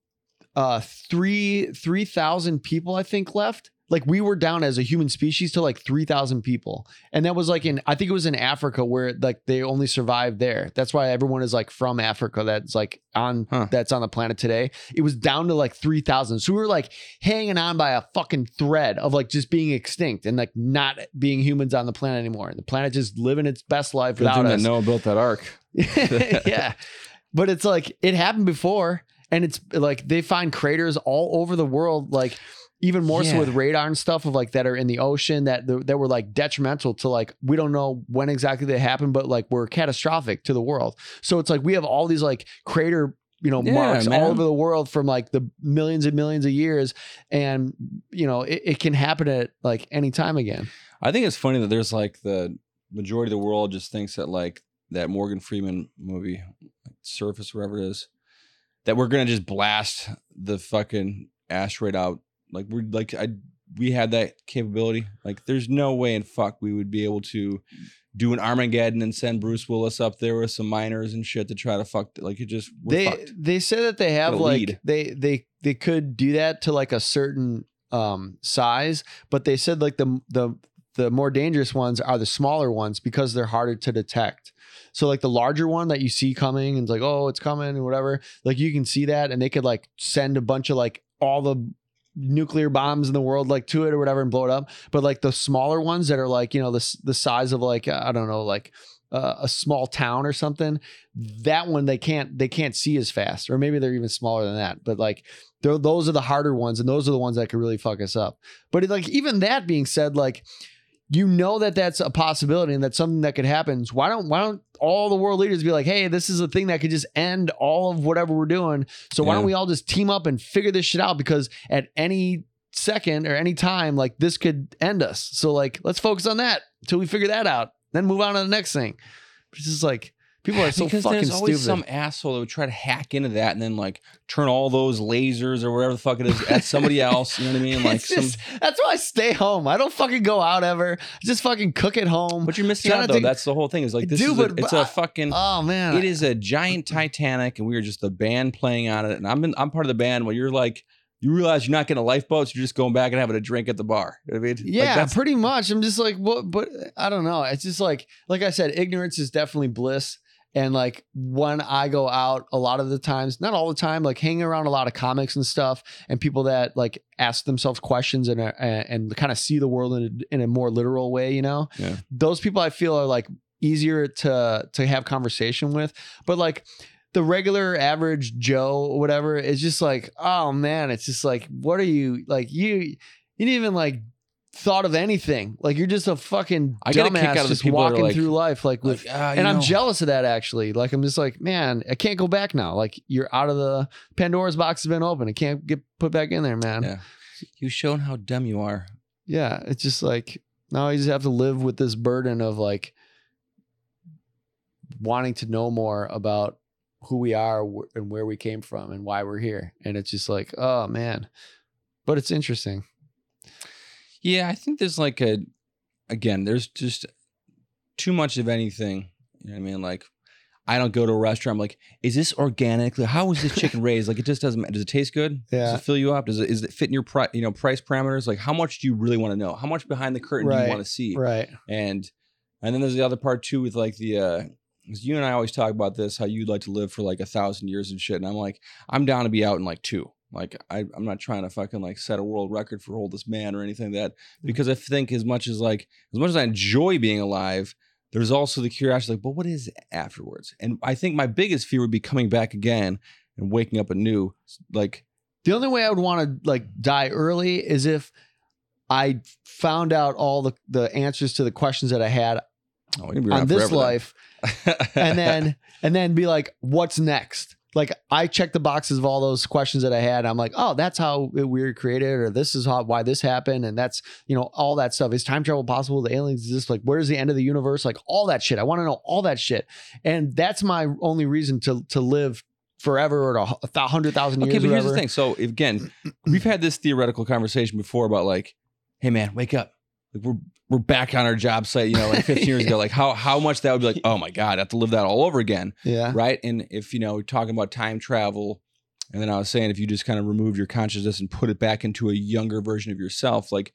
uh three three thousand people I think left. Like we were down as a human species to like three thousand people, and that was like in I think it was in Africa where like they only survived there. That's why everyone is like from Africa. That's like on Huh. that's on the planet today. It was down to like three thousand. So we were like hanging on by a fucking thread of like just being extinct and like not being humans on the planet anymore. And the planet just living its best life Good without us. Noah built that ark. yeah. But it's like it happened before and it's like they find craters all over the world like even more so with radar and stuff of like that are in the ocean that that were like detrimental to like we don't know when exactly they happened but like were catastrophic to the world. So it's like we have all these like crater you know Yeah, marks man. all over the world from like the millions and millions of years and you know it, it can happen at like any time again. I think it's funny that there's like the majority of the world just thinks that like that Morgan Freeman movie, like Surface, whatever it is, that we're gonna just blast the fucking asteroid out. Like we're like I we had that capability. Like there's no way in fuck we would be able to do an Armageddon and send Bruce Willis up there with some miners and shit to try to fuck. Like it just they fucked. they said that they have like lead. they they they could do that to like a certain um size but they said like the the the more dangerous ones are the smaller ones because they're harder to detect so like the larger one that you see coming and it's like oh it's coming and whatever like you can see that and they could like send a bunch of like all the nuclear bombs in the world like to it or whatever and blow it up. But like the smaller ones that are like you know the the size of like i don't know like uh, a small town or something that one they can't they can't see as fast or maybe they're even smaller than that. But like those are the harder ones and those are the ones that could really fuck us up. But it, like even that being said like you know that that's a possibility and that's something that could happen So why don't why don't all the world leaders be like hey this is a thing that could just end all of whatever we're doing so why Yeah. don't we all just team up and figure this shit out because at any second or any time, like this could end us. So like, let's focus on that until we figure that out. Then move on to the next thing. It's just like people are so because fucking there's always stupid. some asshole that would try to hack into that and then like turn all those lasers or whatever the fuck it is at somebody else. You know what I mean? Like It's some. just- that's why I stay home. I don't fucking go out ever. I just fucking cook at home. But you're missing Trying out to though. think- That's the whole thing. Is like this Dude, is a, but- it's but fucking. oh man, It is a giant Titanic, and we are just a band playing on it. And I'm in, I'm part of the band. Where you're like, you realize you're not getting a lifeboat, so you're just going back and having a drink at the bar. You know what I mean? Like, Yeah, that's- pretty much. I'm just like, what? But I don't know. It's just like, like I said, ignorance is definitely bliss. And like when I go out, a lot of the times, not all the time, like hanging around a lot of comics and stuff, and people that like ask themselves questions and uh, and kind of see the world in a, in a more literal way. You know, Yeah. those people I feel are like easier to to have conversation with. But like the regular average Joe or whatever is just like, oh man, it's just like, what are you like? You you didn't even like thought of anything. Like you're just a fucking I get a kick dumbass out of the just people that are walking like- through life like with. like, ah, you and I'm know. jealous of that actually. Like I'm just like, man, I can't go back now. Like you're out of the Pandora's box has been open. It can't get put back in there, man. Yeah. You've shown how dumb you are. yeah, it's just like now I just have to live with this burden of like wanting to know more about who we are wh- and where we came from and why we're here. And it's just like, oh man. But it's interesting. Yeah, I think there's like a again, there's just too much of anything. You know what I mean? Like I don't go to a restaurant. I'm like, is this organic? How was this chicken raised? Like, it just doesn't. matter. Does it taste good? Yeah. Does it fill you up? Does it? Is it fit in your price? You know, price parameters? Like, how much do you really want to know? How much behind the curtain do you want to see? Right. And and then there's the other part too with like the. uh you and I always talk about this, how you'd like to live for like a thousand years and shit. And I'm like, I'm down to be out in like two. Like I, I'm not trying to fucking like set a world record for oldest man or anything like that. Mm. Because I think as much as like as much as I enjoy being alive, there's also the curiosity, like, but what is afterwards? And I think my biggest fear would be coming back again and waking up anew. Like, The only way I would want to like die early is if I found out all the, the answers to the questions that I had oh, you're gonna be on this forever life and then and then be like, what's next? Like I checked the boxes of all those questions that I had. I'm like, oh, that's how we were created, or this is how why this happened, and that's you know all that stuff. Is time travel possible? The aliens exist? Like, where's the end of the universe? Like all that shit. I want to know all that shit, and that's my only reason to to live forever or a hundred thousand years. Okay, but here's the thing. So again, we've had this theoretical conversation before about like, hey man, wake up. Like we're we're back on our job site, you know, like 15 years ago. Like how how much that would be like, oh my God, I have to live that all over again. Yeah, Right. And if you know, we're talking about time travel, and then I was saying if you just kind of remove your consciousness and put it back into a younger version of yourself, like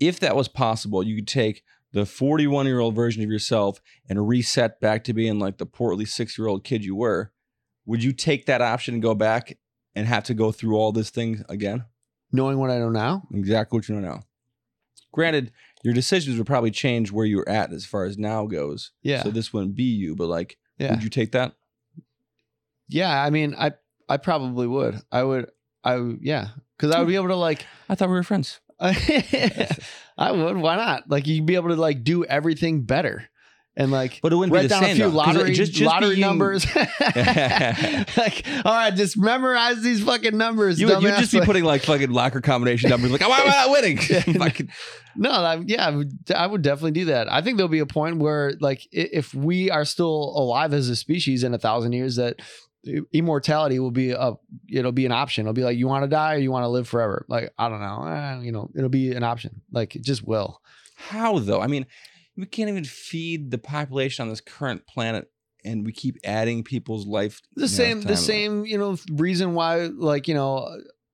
if that was possible, you could take the 41 year old version of yourself and reset back to being like the portly six year old kid you were. Would you take that option and go back and have to go through all this thing again? knowing what I know now. Exactly what you know now. Granted, your decisions would probably change where you're at as far as now goes. Yeah, So this wouldn't be you, but like, yeah. would you take that? Yeah, I mean, I I probably would. I would. I yeah, because I would be able to like. I thought we were friends. I would. Why not? Like you'd be able to like do everything better, and like But it wouldn't write be the down same. a few though, 'cause it- lottery just, just lottery being- numbers. like, all right, just memorize these fucking numbers. You would dumbass. just be Like- putting like fucking locker combination numbers. Like, why am I not winning? Fucking- No, I, yeah, I would, I would definitely do that. I think there'll be a point where, like, i- if we are still alive as a species in a thousand years, that immortality will be a, it'll be an option. It'll be like, you want to die or you want to live forever? Like, I don't know, Eh, you know, it'll be an option. Like, it just will. How though? I mean, we can't even feed the population on this current planet, and we keep adding people's life. The same, the same, you know, reason why, like, you know.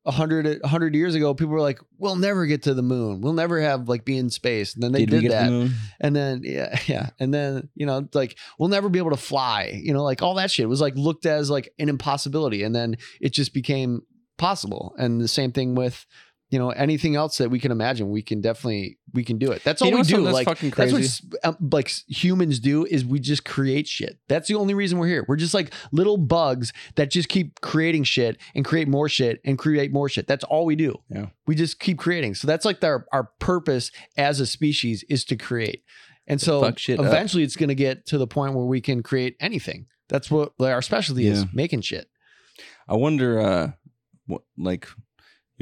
A hundred, a hundred years ago, people were like, "We'll never get to the moon. We'll never have like be in space." And then they Did did, that. the? And then yeah, yeah. And then, you know, like we'll never be able to fly. You know, like all that shit was like looked as like an impossibility. And then it just became possible. And the same thing with, you know, anything else that we can imagine, we can definitely we can do it. That's all You know we do. that's Like that's what um, like humans do is we just create shit. That's the only reason we're here. We're just like little bugs that just keep creating shit and create more shit and create more shit. That's all we do. Yeah. We just keep creating. So that's like our our purpose as a species is to create. And so shit up. eventually it's going to get to the point where we can create anything. That's what like, our specialty is making shit. I wonder, uh, what like,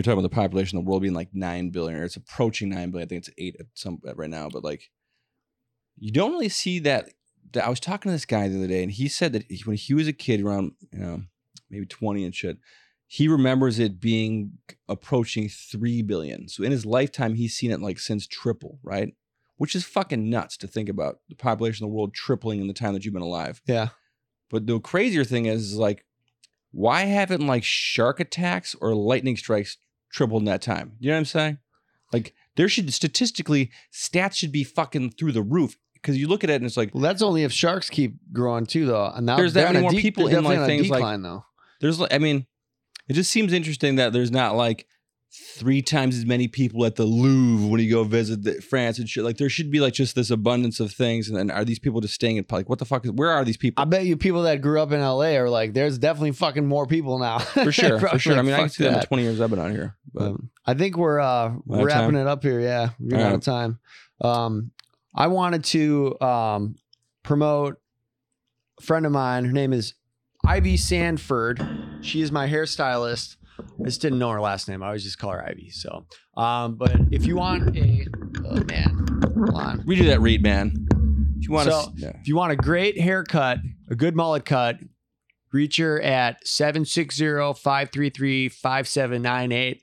you're talking about the population of the world being like nine billion, or it's approaching nine billion. I think it's eight at some right now, but like you don't really see that. that- I was talking to this guy the other day, and he said that when he was a kid, around you know maybe twenty and shit, he remembers it being approaching three billion. So in his lifetime, he's seen it like since triple, right? Which is fucking nuts to think about the population of the world tripling in the time that you've been alive. Yeah. But the crazier thing is, is like, why haven't like shark attacks or lightning strikes tripled in that time? You know what I'm saying? Like, there should statistically stats should be fucking through the roof because you look at it and it's like Well, that's only if sharks keep growing too, though. And now There's that many more de- people in, like, definitely on a things like- though. there's like I mean, it just seems interesting that there's not like three times as many people at the Louvre when you go visit the, France and shit. Like there should be like just this abundance of things, and then are these people just staying in like what the fuck is where are these people? I bet you people that grew up in LA are like, there's definitely fucking more people now. for sure, for sure. I mean, I can see that in the 20 years I've been out here. But Um, I think we're uh wrapping time? it up here. Yeah, we're out right. of time. Um, I wanted to um promote a friend of mine. Her name is Ivy Sanford. She is my hairstylist. I just didn't know her last name. I always just call her Ivy. So, um, but if you want a, oh man, hold on. we do that read, man. If you want So- yeah. If you want a great haircut, a good mullet cut, reach her at 760-533-5798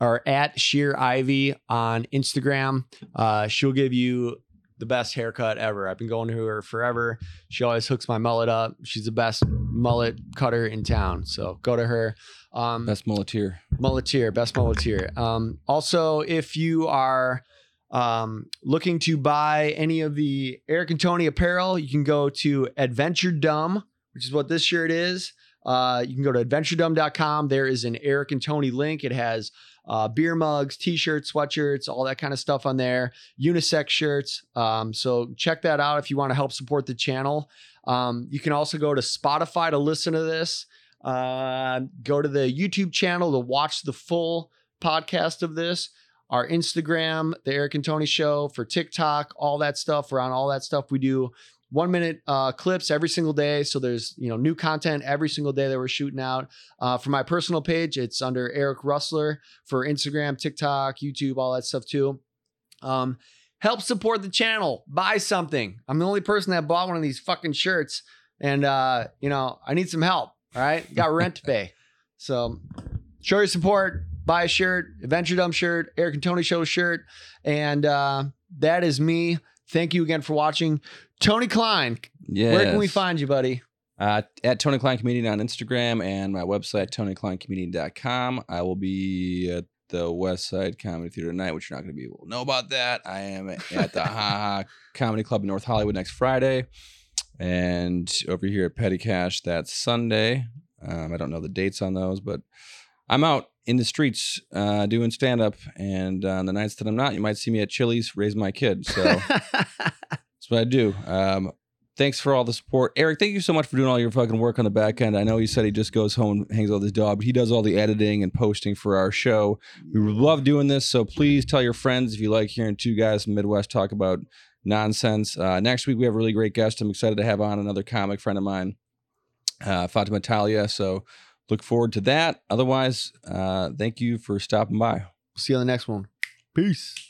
or at Sheer Ivy on Instagram. Uh, she'll give you the best haircut ever. I've been going to her forever. She always hooks my mullet up. She's the best mullet cutter in town. So go to her. Um, best muleteer. Mulleteer, best mulleteer. Um, also, if you are um, looking to buy any of the Eric and Tony apparel, you can go to Adventure Dumb, which is what this shirt is. Uh, you can go to adventuredumb.com. There is an Eric and Tony link. It has uh, beer mugs, t-shirts, sweatshirts, all that kind of stuff on there. Unisex shirts. Um, so check that out if you want to help support the channel. Um, you can also go to Spotify to listen to this. Uh, go to the YouTube channel to watch the full podcast of this. Our Instagram, the Eric and Tony Show, for TikTok, all that stuff. We're on all that stuff. We do one minute uh, clips every single day. So there's you know new content every single day that we're shooting out. Uh, for my personal page, it's under Eric Rustler for Instagram, TikTok, YouTube, all that stuff too. Um, help support the channel. Buy something. I'm the only person that bought one of these fucking shirts, and uh, you know I need some help. All right, got rent to pay. So show your support. Buy a shirt, Adventure Dumb shirt, Eric and Tony Show shirt, and uh, that is me. Thank you again for watching. Tony Klein, Yeah. where can we find you, buddy? Uh, at Tony Klein Comedian on Instagram and my website, TonyKleinComedian.com. I will be at the West Side Comedy Theater tonight, which you're not going to be able to know about that. I am at the Ha Ha Comedy Club in North Hollywood next Friday. And over here at Petty Cash, that's Sunday. Um, I don't know the dates on those, but I'm out in the streets uh, doing stand up. And on the nights that I'm not, you might see me at Chili's raising my kid. So that's what I do. Um, thanks for all the support. Eric, thank you so much for doing all your fucking work on the back end. I know he said he just goes home and hangs out with his dog, but he does all the editing and posting for our show. We love doing this, so please tell your friends if you like hearing two guys from Midwest talk about nonsense. Uh, next week, we have a really great guest. I'm excited to have on another comic friend of mine, uh, Fatima Talia. So look forward to that. Otherwise, uh, thank you for stopping by. See you on the next one. Peace.